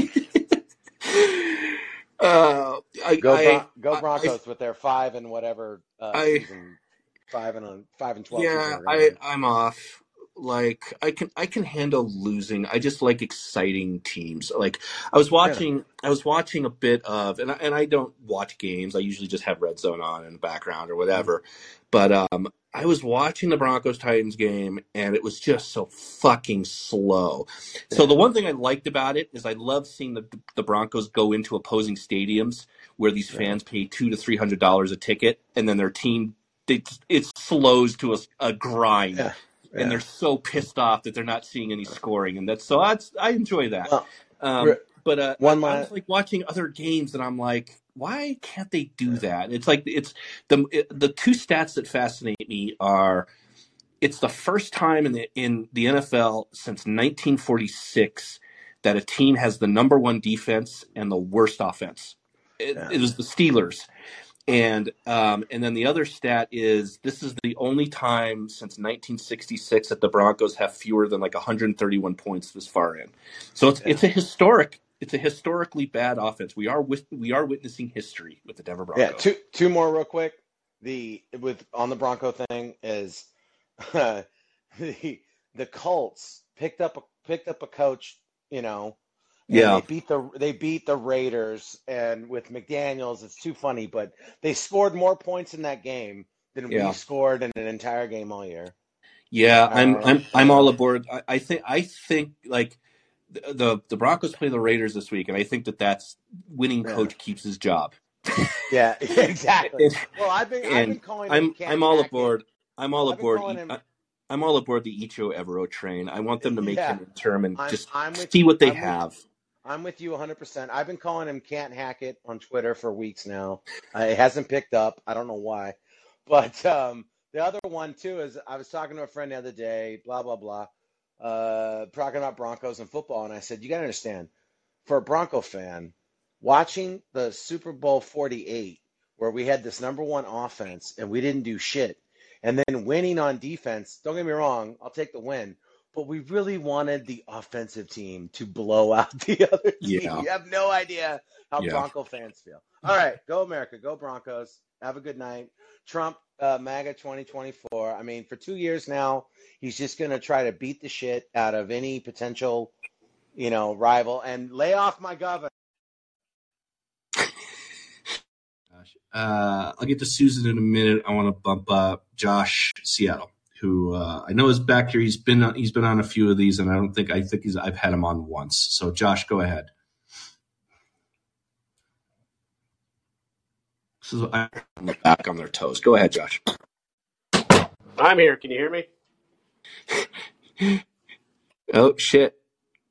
uh, I, Go I, Bron- go I, Broncos with their five and whatever uh, I, season, five and on five and twelve yeah, I. I'm off. Like I can, I can handle losing. I just like exciting teams. Like I was Yeah, watching, I was watching a bit of, and I, and I don't watch games. I usually just have Red Zone on in the background or Mhm. whatever. But um, I was watching the Broncos Titans game, and it was just so fucking slow. So the one thing I liked about it is I love seeing the the Broncos go into opposing stadiums where these yeah, fans pay two to three hundred dollars a ticket, and then their team they, it slows to a, a grind, yeah, and they're so pissed off that they're not seeing any scoring, and that's so that's I enjoy that. Well, Um, but uh, I, one I was like watching other games, and I'm like, why can't they do that? It's like it's the it, the two stats that fascinate me are it's the first time in the in the NFL since 1946 that a team has the number one defense and the worst offense. It, Yeah, it was the Steelers, and um, and then the other stat is this is the only time since 1966 that the Broncos have fewer than like 131 points this far in. So it's yeah, it's a historic it's a historically bad offense. We are with, we are witnessing history with the Denver Broncos. yeah. Two two more real quick. The with on the Bronco thing is uh, the the Colts picked up a picked up a coach, you know, Yeah, they beat the they beat the Raiders and with McDaniels it's too funny, but they scored more points in that game than we scored in an entire game all year. Yeah, I'm Uh, I'm I'm all aboard. I, I think I think like the, the Broncos play the Raiders this week, and I think that that's winning yeah. coach keeps his job. Yeah, exactly. and Well, I've been I've been calling. I'm I'm all Hack It. aboard. I'm all I've aboard. Him I- I'm all aboard the Ejiro Evero train. I want them to make yeah. him interim and I'm just I'm with see what they I'm with have. I'm with you 100%. I've been calling him Can't Hack It on Twitter for weeks now. Uh, it hasn't picked up. I don't know why. But um, the other one, too, is I was talking to a friend the other day, blah, blah, blah, uh, talking about Broncos and football. And I said, you got to understand, for a Bronco fan, watching the Super Bowl 48, where we had this number one offense and we didn't do shit, and then winning on defense, don't get me wrong, I'll take the win. But we really wanted the offensive team to blow out the other team. Yeah, You have no idea how yeah. Bronco fans feel. All right, go America, go Broncos. Have a good night. Trump, uh, MAGA 2024. I mean, for two years now, he's just going to try to beat the shit out of any potential, you know, rival and lay off my governor. Gosh. Uh, I'll get to Susan in a minute. I want to bump up Josh Seattle, who uh, I know is back here. He's been on, he's been on a few of these, and I don't think I think he's I've had him on once. So Josh, go ahead. This is I'm back on their toes. Go ahead, Josh. I'm here. Can you hear me? Oh shit!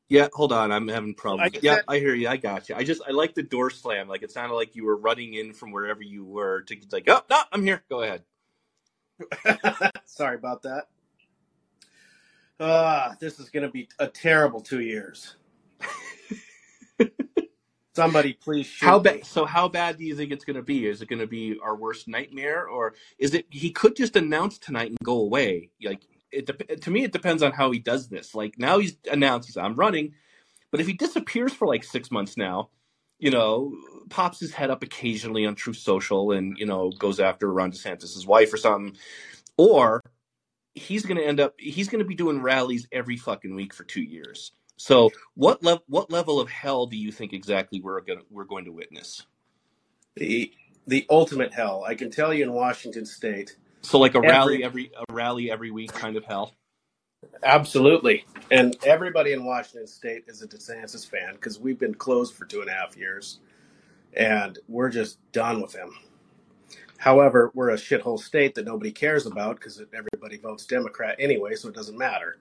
Yeah, hold on. I'm having problems. get Yeah, that. I hear you. I got you. I just I like the door slam. Like it sounded like you were running in from wherever you were to like, oh no, I'm here. Go ahead. Sorry about that. Ah, this is going to be a terrible two years. Somebody please shoot How bad? So how bad do you think it's going to be? Is it going to be our worst nightmare, or is it? He could just announce tonight and go away. Like it. To me, it depends on how he does this. Like now he's announced he's I'm running, but if he disappears for like six months now, you know, pops his head up occasionally on Truth Social and you know goes after Ron DeSantis' wife or something, or he's going to end up he's going to be doing rallies every fucking week for two years. So what level what level of hell do you think exactly we're going to, we're going to witness? The the ultimate hell. I can tell you in Washington State, So like a rally every every a rally every week kind of hell. Absolutely, and everybody in Washington State is a DeSantis fan because we've been closed for two and a half years, and we're just done with him. However, we're a shithole state that nobody cares about because everybody votes Democrat anyway, so it doesn't matter.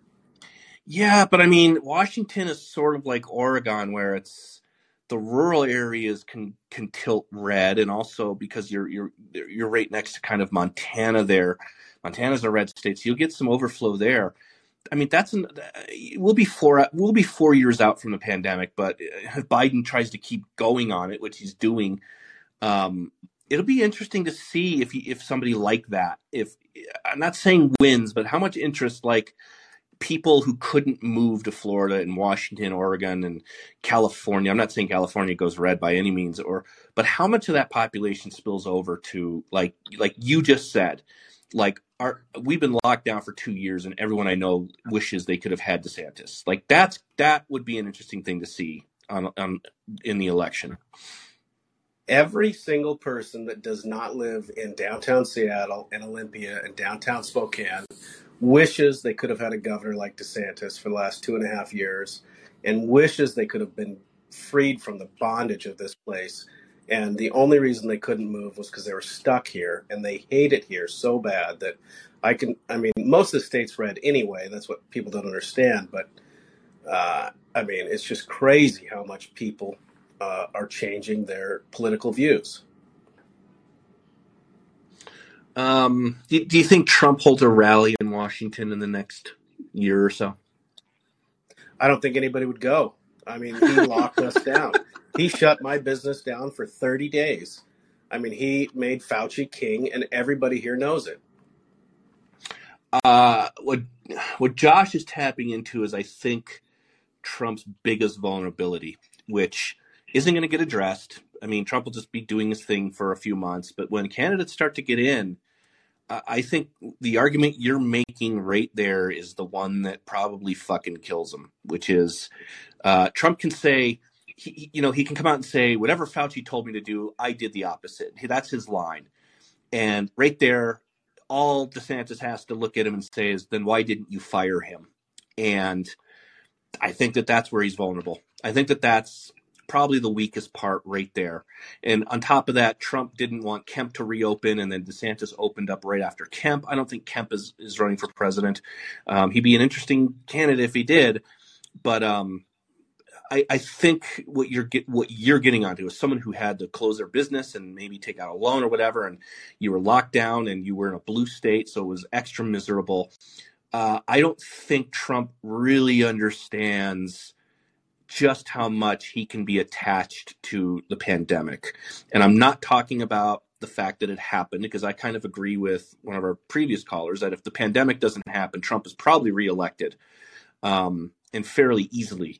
Yeah, but I mean Washington is sort of like Oregon where it's the rural areas can can tilt red and also because you're you're you're right next to kind of Montana there. Montana's a red state, so you'll get some overflow there. I mean, that's an, we'll be four we'll be four years out from the pandemic, but if Biden tries to keep going on it, which he's doing. Um, it'll be interesting to see if he, if somebody like that, if I'm not saying wins, but how much interest like people who couldn't move to Florida and Washington, Oregon, and California. I'm not saying California goes red by any means, or but how much of that population spills over to like like you just said, like our we've been locked down for two years, and everyone I know wishes they could have had DeSantis. Like that's that would be an interesting thing to see on, on in the election. Every single person that does not live in downtown Seattle and Olympia and downtown Spokane wishes they could have had a governor like DeSantis for the last two and a half years and wishes they could have been freed from the bondage of this place. And the only reason they couldn't move was because they were stuck here and they hate it here so bad that I can, I mean, most of the state's red anyway. That's what people don't understand. But uh, I mean, it's just crazy how much people uh, are changing their political views. Um, do, do you think Trump holds a rally in Washington in the next year or so? I don't think anybody would go. I mean, he locked us down. He shut my business down for 30 days. I mean, he made Fauci king, and everybody here knows it. Uh, what what Josh is tapping into is, I think, Trump's biggest vulnerability, which isn't going to get addressed. I mean, Trump will just be doing his thing for a few months, but when candidates start to get in, I I think the argument you're making right there is the one that probably fucking kills him, which is uh, Trump can say, he, you know, he can come out and say, whatever Fauci told me to do, I did the opposite. That's his line. And right there, all DeSantis has to look at him and say is, then why didn't you fire him? And I think that that's where he's vulnerable. I think that that's probably the weakest part right there. And on top of that, Trump didn't want Kemp to reopen, and then DeSantis opened up right after Kemp. I don't think Kemp is, is running for president. Um, he'd be an interesting candidate if he did, but um, I, I think what you're get, what you're getting onto is someone who had to close their business and maybe take out a loan or whatever, and you were locked down and you were in a blue state, so it was extra miserable. Uh, I don't think Trump really understands just how much he can be attached to the pandemic. And I'm not talking about the fact that it happened because I kind of agree with one of our previous callers that if the pandemic doesn't happen, Trump is probably reelected um, and fairly easily.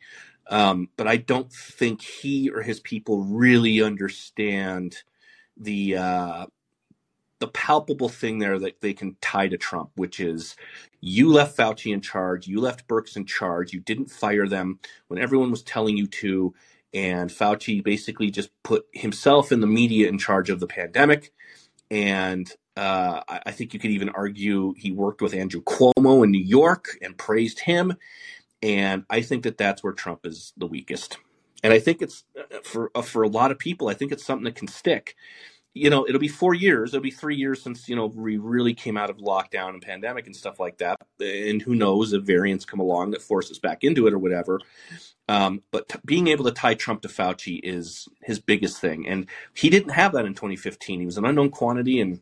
Um, but I don't think he or his people really understand the uh, the palpable thing there that they can tie to Trump, which is you left Fauci in charge, you left Birx in charge, you didn't fire them when everyone was telling you to, and Fauci basically just put himself and the media in charge of the pandemic. And uh, I think you could even argue he worked with Andrew Cuomo in New York and praised him. And I think that that's where Trump is the weakest. And I think it's uh, for uh, for a lot of people, I think it's something that can stick. you know, it'll be four years. It'll be three years since you know we really came out of lockdown and pandemic and stuff like that. And who knows if variants come along that force us back into it or whatever. Um, but t- being able to tie Trump to Fauci is his biggest thing, and he didn't have that in 2015. He was an unknown quantity, and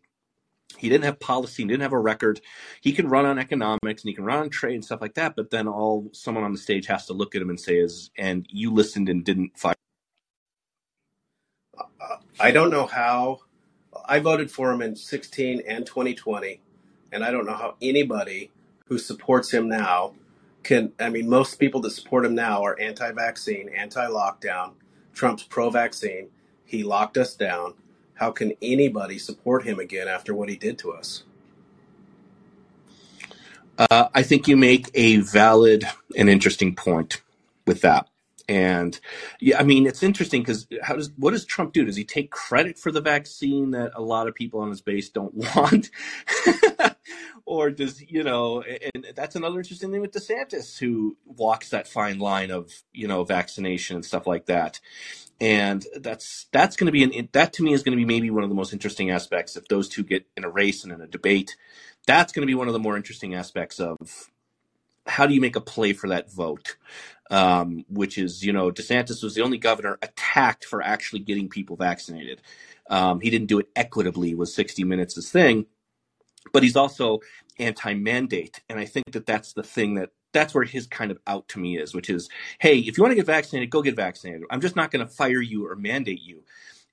he didn't have policy, he didn't have a record. He can run on economics and he can run on trade and stuff like that. But then all someone on the stage has to look at him and say is, "And you listened and didn't fight." I don't know how. I voted for him in 16 and 2020, and I don't know how anybody who supports him now can. I mean, most people that support him now are anti-vaccine, anti-lockdown. Trump's pro-vaccine. He locked us down. How can anybody support him again after what he did to us? Uh, I think you make a valid and interesting point with that. And yeah, I mean, it's interesting because how does what does Trump do? Does he take credit for the vaccine that a lot of people on his base don't want, or does you know? And that's another interesting thing with DeSantis, who walks that fine line of you know vaccination and stuff like that. And that's that's going to be an that to me is going to be maybe one of the most interesting aspects if those two get in a race and in a debate. That's going to be one of the more interesting aspects of how do you make a play for that vote? Um, which is, you know, DeSantis was the only governor attacked for actually getting people vaccinated. Um, he didn't do it equitably, was 60 minutes his thing, but he's also anti-mandate, and I think that that's the thing that that's where his kind of out to me is, which is, hey, if you want to get vaccinated, go get vaccinated. I'm just not going to fire you or mandate you.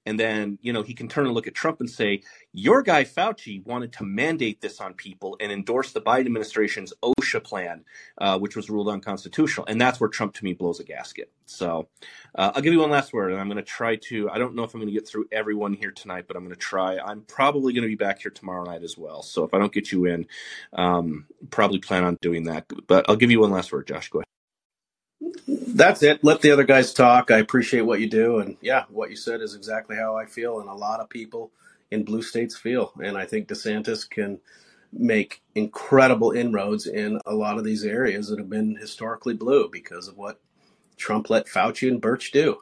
And then, you know, he can turn and look at Trump and say, Your guy Fauci wanted to mandate this on people and endorse the Biden administration's OSHA plan, uh, which was ruled unconstitutional. And that's where Trump to me blows a gasket. So uh, I'll give you one last word, and I'm going to try to. I don't know if I'm going to get through everyone here tonight, but I'm going to try. I'm probably going to be back here tomorrow night as well. So if I don't get you in, um, probably plan on doing that. But I'll give you one last word, Josh. Go ahead. That's it. Let the other guys talk. I appreciate what you do, and yeah, what you said is exactly how I feel, and a lot of people in blue states feel. And I think DeSantis can make incredible inroads in a lot of these areas that have been historically blue because of what Trump let Fauci and Birx do.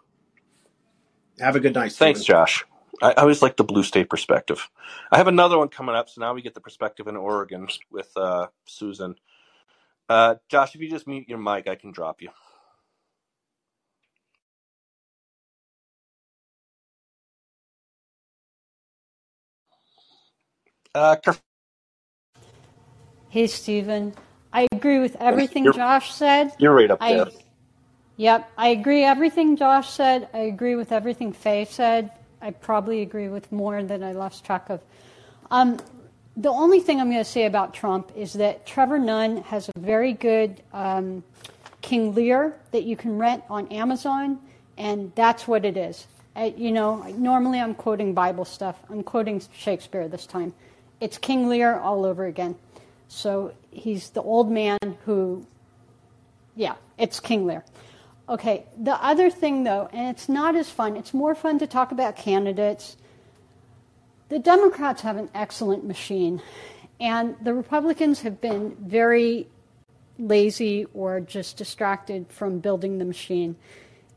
Have a good night. Thanks. Josh. I I always like the blue state perspective. I have another one coming up, so now we get the perspective in Oregon with uh, Susan. Uh, Josh, if you just mute your mic, I can drop you. Uh, Kerf- Hey, Stephen. I agree with everything you're Josh said. you're right up there. Yep, I agree everything Josh said. I agree with everything Faye said. I probably agree with more than I lost track of. Um, the only thing I'm going to say about Trump is that Trevor Nunn has a very good um, King Lear that you can rent on Amazon, and that's what it is. I, you know, normally I'm quoting Bible stuff. I'm quoting Shakespeare this time. It's King Lear all over again. So he's the old man who, yeah, it's King Lear. Okay, the other thing though, and it's not as fun, it's more fun to talk about candidates. The Democrats have an excellent machine, and the Republicans have been very lazy or just distracted from building the machine.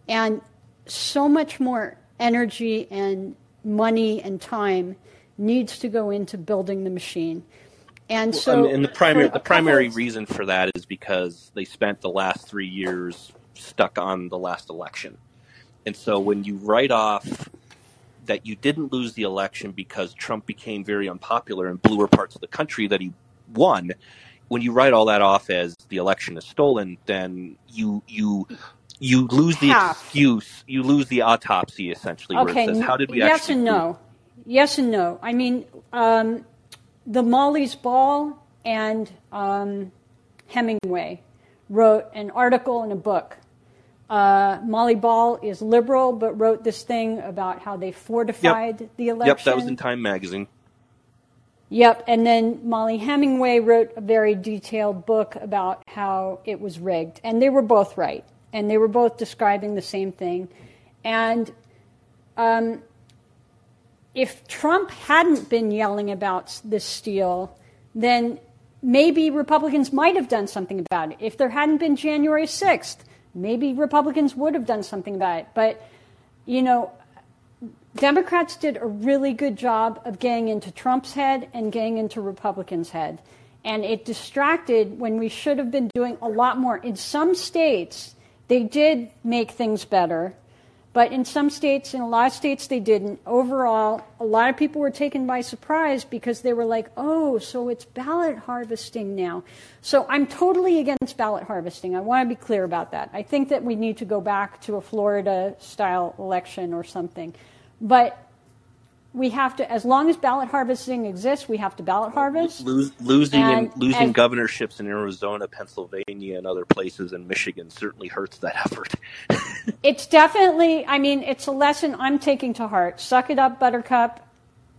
And so much more energy and money and time needs to go into building the machine. And Well, so, and, and the primary the primary reason for that is because they spent the last three years stuck on the last election, and so when you write off that you didn't lose the election because Trump became very unpopular in bluer parts of the country that he won, when you write all that off as the election is stolen, then you you you lose the Half. excuse, you lose the autopsy essentially, where Okay, it says, "How did we yes actually?" and lose?" no. Yes and no. I mean, um, the Molly's Ball and um, Hemingway wrote an article in a book. Uh, Molly Ball is liberal, but wrote this thing about how they fortified the election. Yep, that was in Time magazine. Yep, and then Mollie Hemingway wrote a very detailed book about how it was rigged, and they were both right, and they were both describing the same thing. And um, if Trump hadn't been yelling about this steal, then maybe Republicans might have done something about it. If there hadn't been January 6th, maybe Republicans would have done something about it. But, you know, Democrats did a really good job of getting into Trump's head and getting into Republicans' head. And it distracted when we should have been doing a lot more. In some states, they did make things better. But in some states, in a lot of states, they didn't. Overall, a lot of people were taken by surprise because they were like, oh, so it's ballot harvesting now. So I'm totally against ballot harvesting. I want to be clear about that. I think that we need to go back to a Florida style election or something. But we have to, as long as ballot harvesting exists, we have to ballot harvest. Lose, losing And and losing as- governorships in Arizona, Pennsylvania, and other places in Michigan certainly hurts that effort. It's definitely, I mean, it's a lesson I'm taking to heart. Suck it up, Buttercup.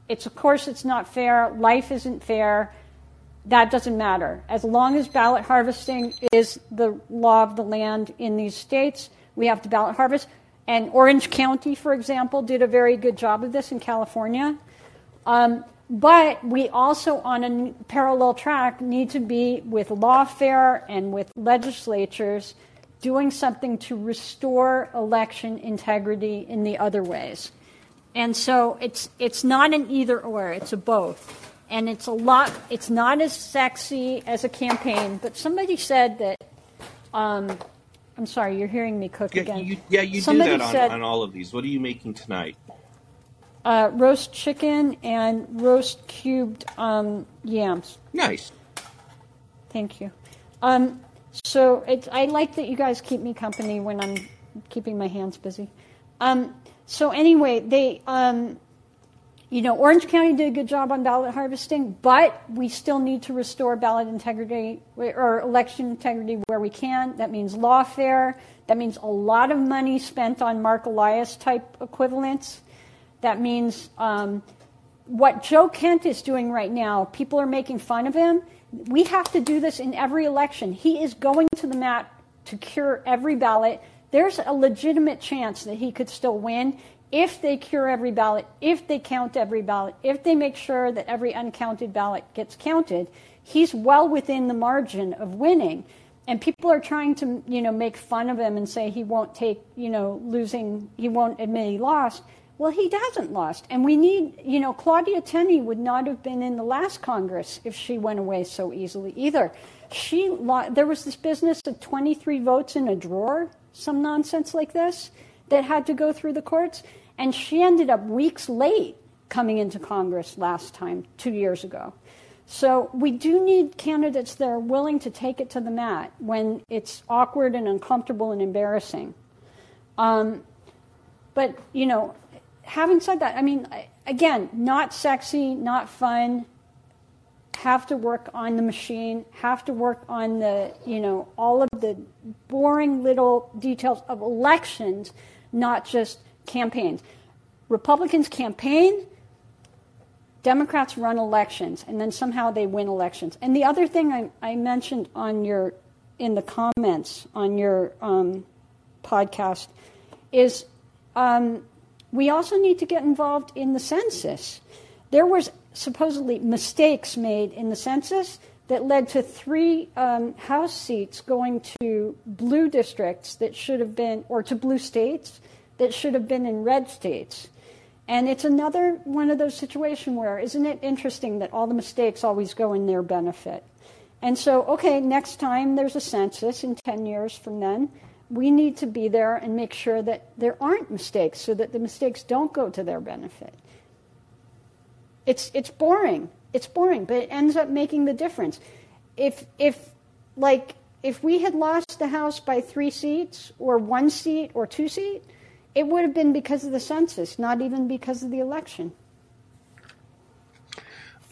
It's, of course, it's not fair. Life isn't fair. That doesn't matter. As long as ballot harvesting is the law of the land in these states, we have to ballot harvest. And Orange County, for example, did a very good job of this in California. Um, but we also, on a parallel track, need to be with lawfare and with legislatures doing something to restore election integrity in the other ways. And so it's it's not an either or; it's a both. And it's a lot. It's not as sexy as a campaign. But somebody said that. Um, I'm sorry, you're hearing me cook yeah, again. you, yeah, you Somebody do that on, said, on all of these. What are you making tonight? uh, roast chicken and roast cubed um, yams. Nice. Thank you. Um, so it's, I like that you guys keep me company when I'm keeping my hands busy. Um, so anyway, they, um, you know, Orange County did a good job on ballot harvesting, but we still need to restore ballot integrity or election integrity where we can. That means lawfare. That means a lot of money spent on Marc Elias type equivalents. That means um, what Joe Kent is doing right now, people are making fun of him. We have to do this in every election. He is going to the mat to cure every ballot. There's a legitimate chance that he could still win if they cure every ballot, if they count every ballot, if they make sure that every uncounted ballot gets counted. He's well within the margin of winning. And people are trying to, you know, make fun of him and say he won't take, you know, losing, he won't admit he lost. Well, he hasn't lost. And we need, you know, Claudia Tenney would not have been in the last Congress if she went away so easily either. She there was this business of 23 votes in a drawer, some nonsense like this, that had to go through the courts. And she ended up weeks late coming into Congress last time, two years ago. So we do need candidates that are willing to take it to the mat when it's awkward and uncomfortable and embarrassing. Um, but, you know, having said that, I mean, again, not sexy, not fun. Have to work on the machine, have to work on the, you know, all of the boring little details of elections, not just campaigns. Republicans campaign, Democrats run elections, and then somehow they win elections. And the other thing I, I mentioned on your, in the comments on your um, podcast is um, we also need to get involved in the census. There was supposedly mistakes made in the census that led to three um, House seats going to blue districts that should have been, or to blue states that should have been in red states. And it's another one of those situations where, isn't it interesting that all the mistakes always go in their benefit? And so, okay, next time there's a census in 10 years from then, we need to be there and make sure that there aren't mistakes so that the mistakes don't go to their benefit. It's, it's boring. It's boring, but it ends up making the difference. If, if, like, if we had lost the House by three seats or one seat or two seats, it would have been because of the census, not even because of the election.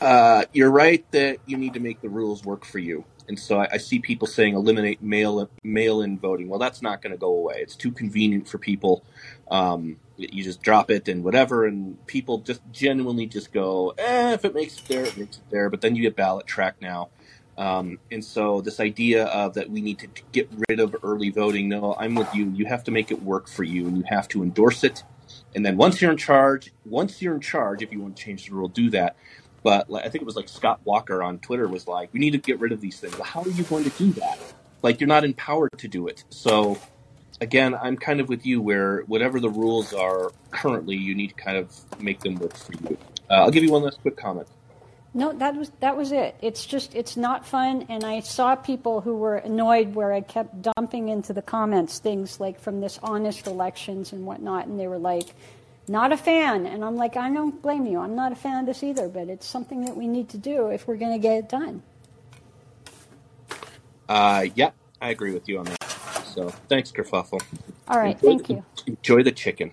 Uh, you're right that you need to make the rules work for you. And so I, I see people saying eliminate mail mail in voting. Well, that's not going to go away. It's too convenient for people. Um, you just drop it and whatever, and people just genuinely just go, eh, if it makes it there, it makes it there. But then you get ballot track now. Um, and so this idea of that we need to get rid of early voting, no, I'm with you. You have to make it work for you, and you have to endorse it. And then once you're in charge, once you're in charge, if you want to change the rule, do that. But I think it was like Scott Walker on Twitter was like, "We need to get rid of these things." Well, how are you going to do that? Like, you're not empowered to do it. So again, I'm kind of with you where whatever the rules are currently, you need to kind of make them work for you. Uh, I'll give you one last quick comment. No, that was that was it. It's just it's not fun, and I saw people who were annoyed where I kept dumping into the comments things like from this honest elections and whatnot, and they were like, "Not a fan," and I'm like, I don't blame you. I'm not a fan of this either, but it's something that we need to do if we're going to get it done. Uh, yeah, I agree with you on that. So thanks, Kerfuffle. All right, Enjoy thank the, you. enjoy the chicken.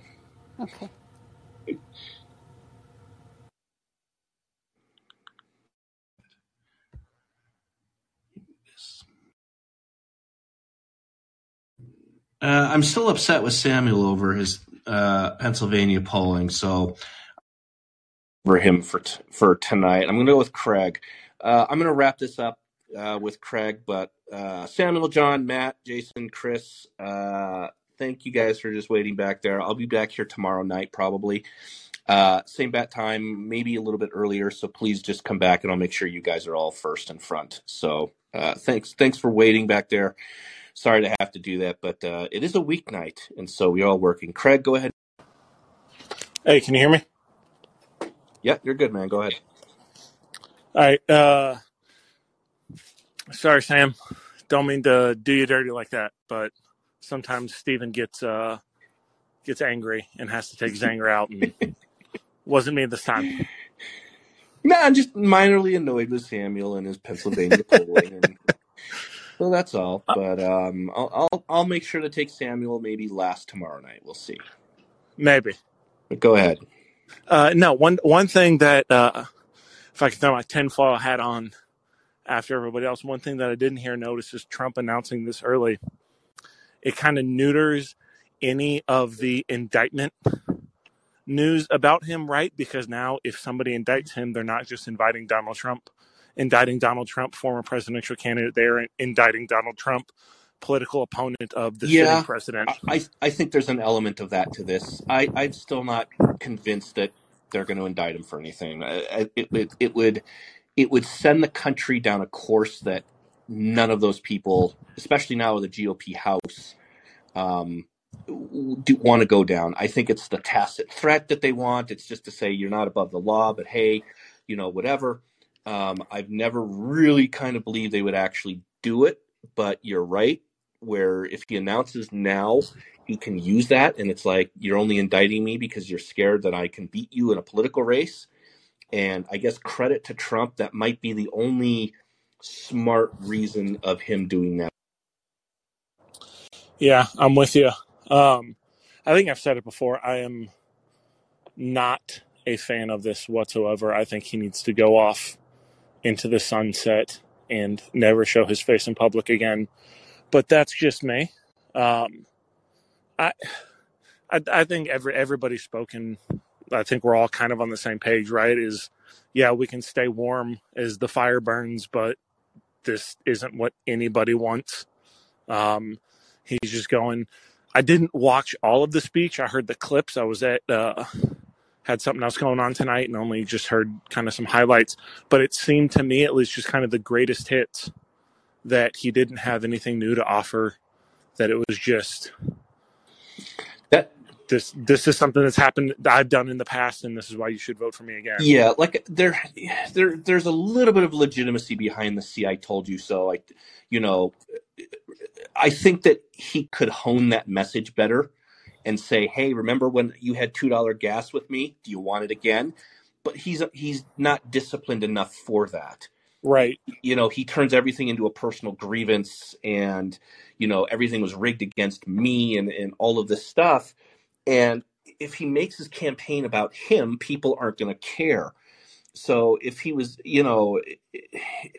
Okay. Uh, I'm still upset with Samuel over his uh, Pennsylvania polling, so for him for t- for tonight. I'm going to go with Craig. Uh, I'm going to wrap this up uh, with Craig, but uh, Samuel, John, Matt, Jason, Chris, uh, thank you guys for just waiting back there. I'll be back here tomorrow night probably. Uh, same bat time, maybe a little bit earlier. So please just come back, and I'll make sure you guys are all first and front. So uh, thanks, thanks for waiting back there. Sorry to have to do that, but uh, it is a weeknight, and so we're all working. Craig, go ahead. Hey, can you hear me? Yeah, you're good, man. Go ahead. All right. Uh, sorry, Sam. Don't mean to do you dirty like that, but sometimes Stephen gets uh, gets angry and has to take his anger out. And wasn't me this time. No, I'm just minorly annoyed with Samuel and his Pennsylvania polling, and so that's all. But um, I'll, I'll I'll make sure to take Samuel maybe last tomorrow night. We'll see. Maybe. But go ahead. Uh, no, one one thing that uh, if I can throw my tinfoil hat on after everybody else, one thing that I didn't hear notice is Trump announcing this early. It kind of neuters any of the indictment news about him, right? Because now if somebody indicts him, they're not just inviting Donald Trump, indicting Donald Trump, former presidential candidate, they're indicting Donald Trump, political opponent of the Yeah, sitting president. I I think there's an element of that to this. I I'm still not convinced that they're going to indict him for anything. It it it would it would send the country down a course that none of those people, especially now with the GOP House, um, do want to go down. I think it's the tacit threat that they want. It's just to say you're not above the law, but hey, you know, whatever. Um, I've never really kind of believed they would actually do it, but you're right. Where if he announces now, he can use that, and it's like you're only indicting me because you're scared that I can beat you in a political race. And I guess credit to Trump, that might be the only smart reason of him doing that. Yeah, I'm with you. Um, I think I've said it before. I am not a fan of this whatsoever. I think he needs to go off into the sunset and never show his face in public again. But that's just me. Um, I, I, I think every everybody's spoken. I think we're all kind of on the same page, right? Is yeah, we can stay warm as the fire burns, but this isn't what anybody wants. Um, he's just going. I didn't watch all of the speech. I heard the clips. I was at uh, had something else going on tonight and only just heard kind of some highlights. But it seemed to me at least just kind of the greatest hits that he didn't have anything new to offer. That it was just this. This is something that's happened. that I've done in the past, and this is why you should vote for me again. Yeah, like there, there, there's a little bit of legitimacy behind the "see, I told you so." I, you know, I think that he could hone that message better and say, "Hey, remember when you had two dollar gas with me? Do you want it again?" But he's he's not disciplined enough for that. Right. You know, he turns everything into a personal grievance, and you know, everything was rigged against me, and and all of this stuff. And if he makes his campaign about him, people aren't going to care. So if he was, you know,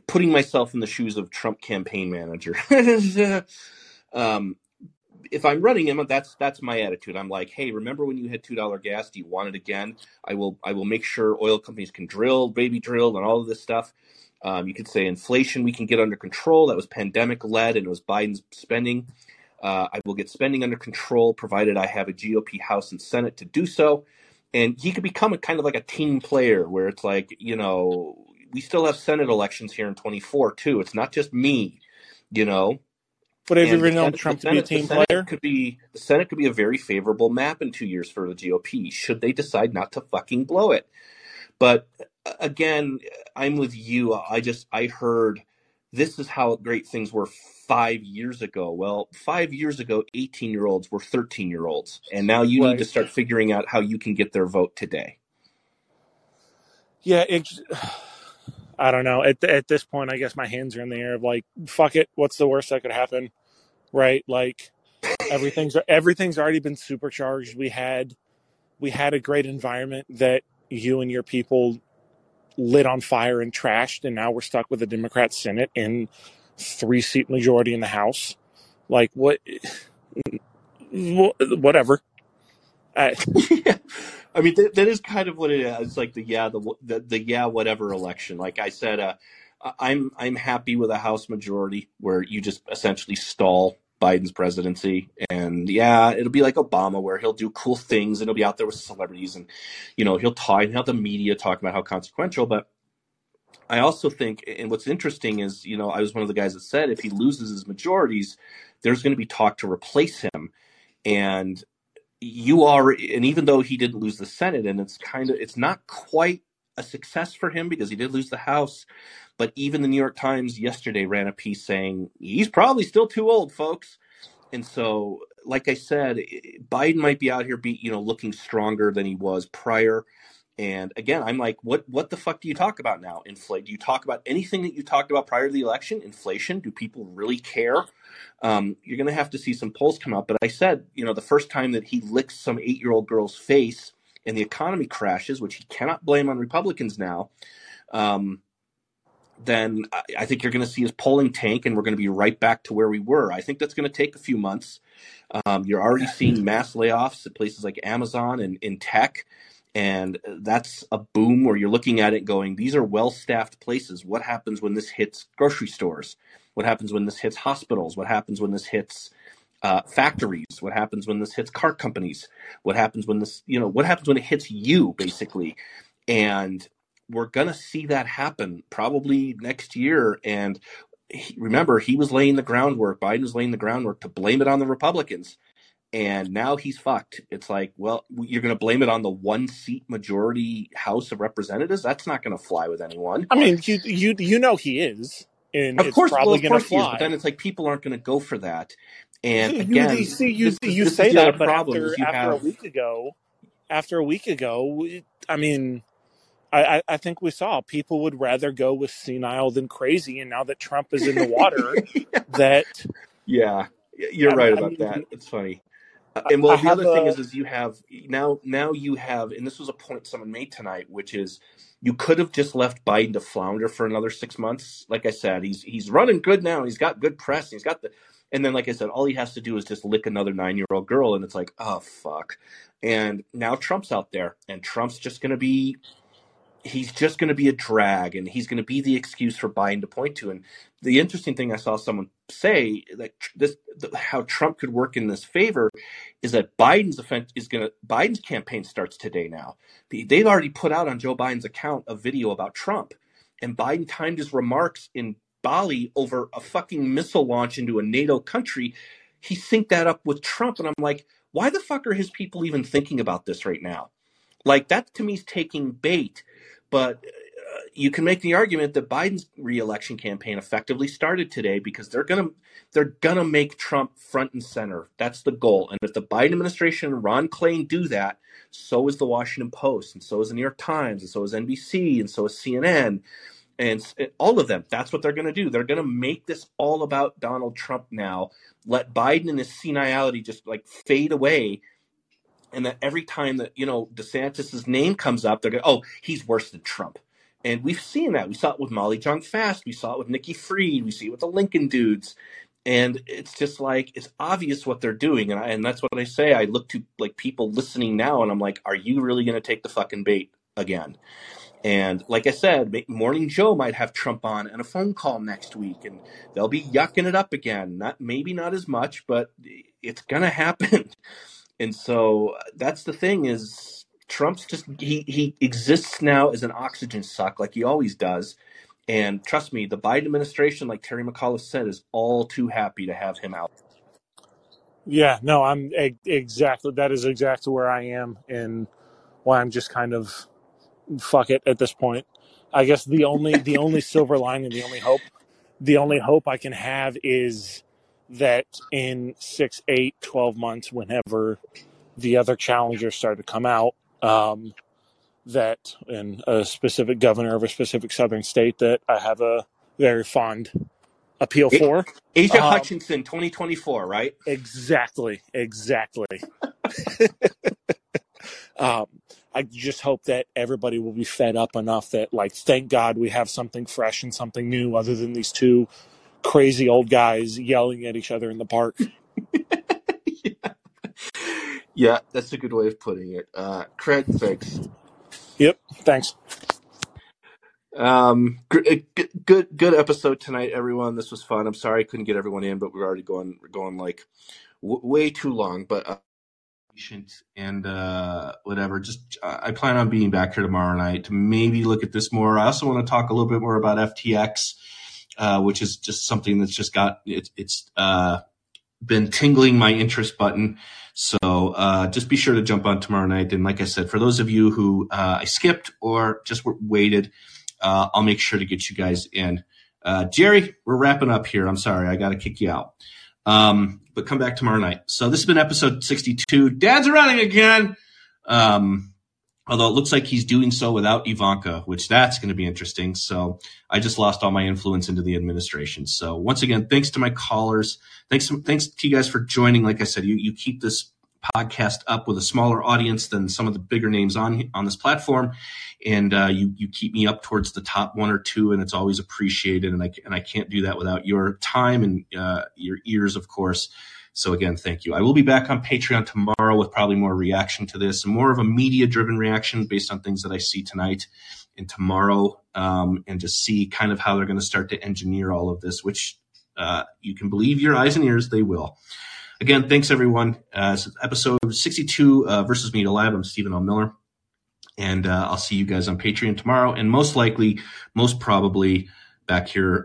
putting myself in the shoes of Trump campaign manager, um, if I'm running him, that's that's my attitude. I'm like, hey, remember when you had two dollar gas? Do you want it again? I will I will make sure oil companies can drill, baby drill, and all of this stuff. Um, you could say inflation we can get under control. That was pandemic led, and it was Biden's spending. Uh, I will get spending under control, provided I have a GOP House and Senate to do so. And he could become a kind of like a team player, where it's like, you know, we still have Senate elections here in 24 too. It's not just me, you know. But have you ever known Trump to be a team player? could be the Senate could be a very favorable map in two years for the GOP should they decide not to fucking blow it. But uh, again, I'm with you. I just I heard this is how great things were five years ago. Well, five years ago, 18 year olds were 13 year olds, and now you need to start figuring out how you can get their vote today. Yeah, it, I don't know. At at this point, I guess my hands are in the air of like, fuck it. What's the worst that could happen? Right? Like everything's everything's already been supercharged. We had we had a great environment that you and your people lit on fire and trashed, and now we're stuck with a Democrat Senate and three seat majority in the House. Like what? Whatever. I. I mean, that, that is kind of what it is. It's like the yeah, the, the the yeah, whatever election. Like I said, uh, I'm I'm happy with a House majority where you just essentially stall Biden's presidency, and yeah, it'll be like Obama where he'll do cool things and he'll be out there with celebrities, and you know he'll talk and have the media talking about how consequential. But I also think, and what's interesting is, you know, I was one of the guys that said if he loses his majorities, there's going to be talk to replace him, and you are and even though he didn't lose the senate and it's kind of it's not quite a success for him because he did lose the house but even the new york times yesterday ran a piece saying he's probably still too old folks. And so like i said biden might be out here be you know looking stronger than he was prior. And again i'm like what what the fuck do you talk about now? Inflate do you talk about anything that you talked about prior to the election? Inflation? Do people really care? Um, you're going to have to see some polls come out. But I said, you know, the first time that he licks some eight year old girl's face and the economy crashes, which he cannot blame on Republicans now, um, then I, I think you're going to see his polling tank and we're going to be right back to where we were. I think that's going to take a few months. Um, you're already seeing mass layoffs at places like Amazon and in tech. And that's a boom where you're looking at it going, these are well staffed places. What happens when this hits grocery stores? What happens when this hits hospitals? What happens when this hits uh, factories? What happens when this hits car companies? What happens when this, you know, what happens when it hits you, basically? And we're going to see that happen probably next year. And he, remember, he was laying the groundwork, Biden was laying the groundwork to blame it on the Republicans. And now he's fucked. It's like, well, you're going to blame it on the one seat majority House of Representatives? That's not going to fly with anyone. I mean, you you you know he is, and Of course, well, probably of course he is, but then it's like people aren't going to go for that. And You, you again, see, you this, you this say that, but problem after after a week ago, after a week ago, I mean, I, I I think we saw people would rather go with senile than crazy, and now that Trump is in the water, that yeah, you're I, right I about that. mean, It's funny. Uh, and well, the have other thing is, is you have now, now you have, and this was a point someone made tonight, which is you could have just left Biden to flounder for another six months. Like I said, he's he's running good now. He's got good press. He's got the, and then like I said, all he has to do is just lick another nine year old girl, and it's like, oh fuck. And now Trump's out there, and Trump's just going to be he's just going to be a drag and he's going to be the excuse for Biden to point to. And the interesting thing I saw someone say that this how Trump could work in this favor is that Biden's offense is going to Biden's campaign starts today now. They've already put out on Joe Biden's account a video about Trump and Biden timed his remarks in Bali over a fucking missile launch into a NATO country. He synced that up with Trump and I'm like, why the fuck are his people even thinking about this right now? Like that to me is taking bait. But uh, you can make the argument that Biden's reelection campaign effectively started today because they're gonna they're gonna make Trump front and center. That's the goal. And if the Biden administration and Ron Klain do that, so is the Washington Post, and so is the New York Times, and so is NBC, and so is CNN, and eh, all of them. That's what they're gonna do. They're gonna make this all about Donald Trump now. Let Biden and his senility just like fade away and that every time that you know DeSantis's name comes up, they're going, "Oh, he's worse than Trump." And we've seen that. We saw it with Molly Jong Fast. We saw it with Nikki Fried. We see it with the Lincoln dudes. And it's just like it's obvious what they're doing, and I, and that's what I say. I look to like people listening now, and I'm like, "Are you really going to take the fucking bait again?" And like I said, Morning Joe might have Trump on and a phone call next week, and they'll be yucking it up again. Not maybe not as much, but it's gonna happen. And so uh, that's the thing is Trump's just he he exists now as an oxygen suck like he always does. And trust me, the Biden administration, like Terry McAuliffe said, is all too happy to have him out. Yeah, no, I'm exactly that is exactly where I am, and why I'm just kind of fuck it at this point. I guess the only the only silver lining, the only hope, the only hope I can have is that in six, eight, twelve months, whenever the other challengers start to come out, um, that in a specific governor of a specific southern state that I have a very fond appeal for. Asa Um, Hutchinson, 2024, right? exactly, exactly. um, I just hope that everybody will be fed up enough that, like, thank God we have something fresh and something new other than these two crazy old guys yelling at each other in the park. Yeah, that's a good way of putting it. Uh, Craig, thanks. Yep, thanks. Um, gr- uh, good, good, good episode tonight, everyone. This was fun. I'm sorry I couldn't get everyone in, but we're already going, we're going like w- way too long. But uh, patient and uh, whatever. Just I plan on being back here tomorrow night to maybe look at this more. I also want to talk a little bit more about FTX, uh, which is just something that's just got it, it's uh, been tingling my interest button. So uh, just be sure to jump on tomorrow night. And like I said, for those of you who uh, I skipped or just waited, uh, I'll make sure to get you guys in. Jerry, we're wrapping up here. I'm sorry, I got to kick you out. Um, but come back tomorrow night. So this has been episode 62. Dad's running again. Um, although it looks like he's doing so without Ivanka, which that's going to be interesting. So I just lost all my influence into the administration. So once again, thanks to my callers. Thanks, thanks to you guys for joining. Like I said, you, you keep this podcast up with a smaller audience than some of the bigger names on on this platform, and uh, you you keep me up towards the top one or two, and it's always appreciated. And I and I can't do that without your time and uh, your ears, of course. So again, thank you. I will be back on Patreon tomorrow with probably more reaction to this and more of a media driven reaction based on things that I see tonight and tomorrow, um, and just see kind of how they're going to start to engineer all of this, which uh, you can believe your eyes and ears, they will. Again, thanks everyone. Uh, episode 62 uh, versus Media Lab. I'm Stephen L. Miller. And uh, I'll see you guys on Patreon tomorrow. And most likely, most probably back here